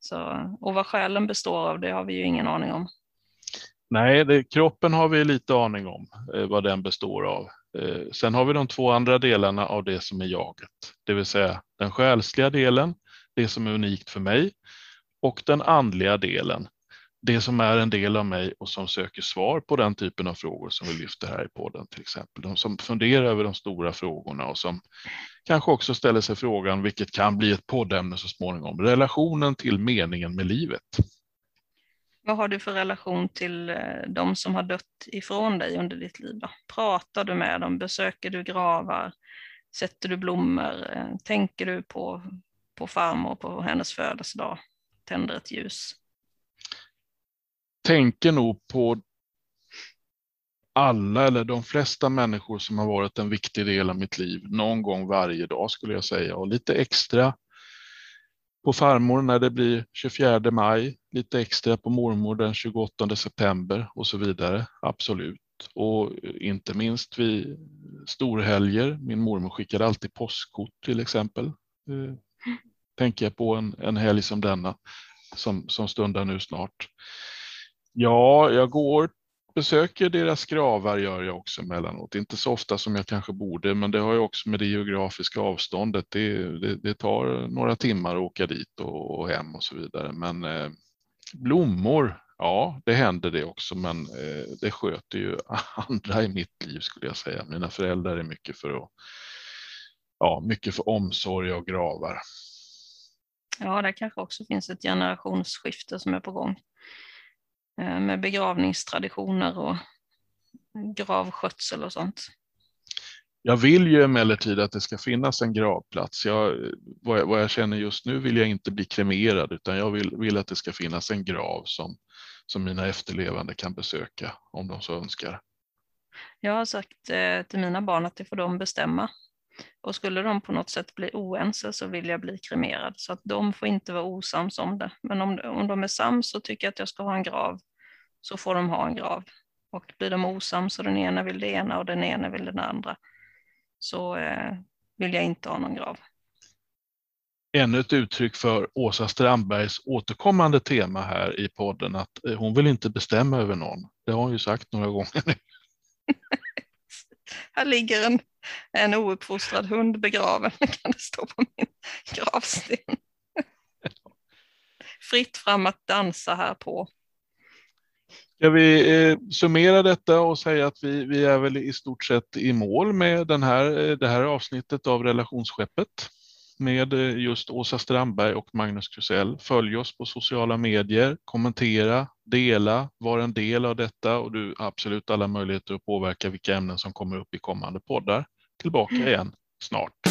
Så, och vad själen består av, det har vi ju ingen aning om. Nej, det, kroppen har vi lite aning om eh, vad den består av. Eh, sen har vi de två andra delarna av det som är jaget, det vill säga den själsliga delen, det som är unikt för mig och den andliga delen, det som är en del av mig och som söker svar på den typen av frågor som vi lyfter här i podden till exempel. De som funderar över de stora frågorna och som kanske också ställer sig frågan, vilket kan bli ett poddämne så småningom, relationen till meningen med livet. Vad har du för relation till eh, de som har dött ifrån dig under ditt liv? Då? Pratar du med dem? Besöker du gravar? Sätter du blommor? Eh, tänker du på, på farmor på hennes födelsedag? Tänder ett ljus? Tänker nog på alla eller de flesta människor som har varit en viktig del av mitt liv någon gång varje dag skulle jag säga och lite extra på farmor när det blir 24 maj, lite extra på mormor den 28 september och så vidare. Absolut. Och inte minst vid storhelger. Min mormor skickade alltid postkort till exempel. Eh, Tänker jag på en, en helg som denna som, som stundar nu snart. Ja, jag går besöker deras gravar gör jag också emellanåt. Inte så ofta som jag kanske borde, men det har ju också med det geografiska avståndet. Det, det, det tar några timmar att åka dit och, och hem och så vidare. Men eh, blommor, ja, det händer det också, men eh, det sköter ju andra i mitt liv skulle jag säga. Mina föräldrar är mycket för att ja, mycket för omsorg och gravar. Ja, det kanske också finns ett generationsskifte som är på gång. Eh, med begravningstraditioner och gravskötsel och sånt. Jag vill ju emellertid att det ska finnas en gravplats. Jag, vad, jag, vad jag känner just nu vill jag inte bli kremerad utan jag vill, vill att det ska finnas en grav som, som mina efterlevande kan besöka om de så önskar. Jag har sagt eh, till mina barn att det får de bestämma. Och skulle de på något sätt bli oense så vill jag bli kremerad. Så att de får inte vara osams om det. Men om, om de är sams så tycker jag att jag ska ha en grav så får de ha en grav. Och blir de osams och den ena vill det ena och den ena vill det andra så eh, vill jag inte ha någon grav. Ännu ett uttryck för Åsa Strandbergs återkommande tema här i podden att eh, hon vill inte bestämma över någon. Det har hon ju sagt några gånger nu. här ligger en, en ouppfostrad hund begraven, kan det stå på min gravsten. Fritt fram att dansa här på. Ska vi eh, summera detta och säga att vi, vi är väl i stort sett i mål med den här, eh, det här avsnittet av relationsskeppet med eh, just Åsa Strandberg och Magnus Krusell. Följ oss på sociala medier, kommentera, dela, var en del av detta och du har absolut alla möjligheter att påverka vilka ämnen som kommer upp i kommande poddar. Tillbaka igen snart.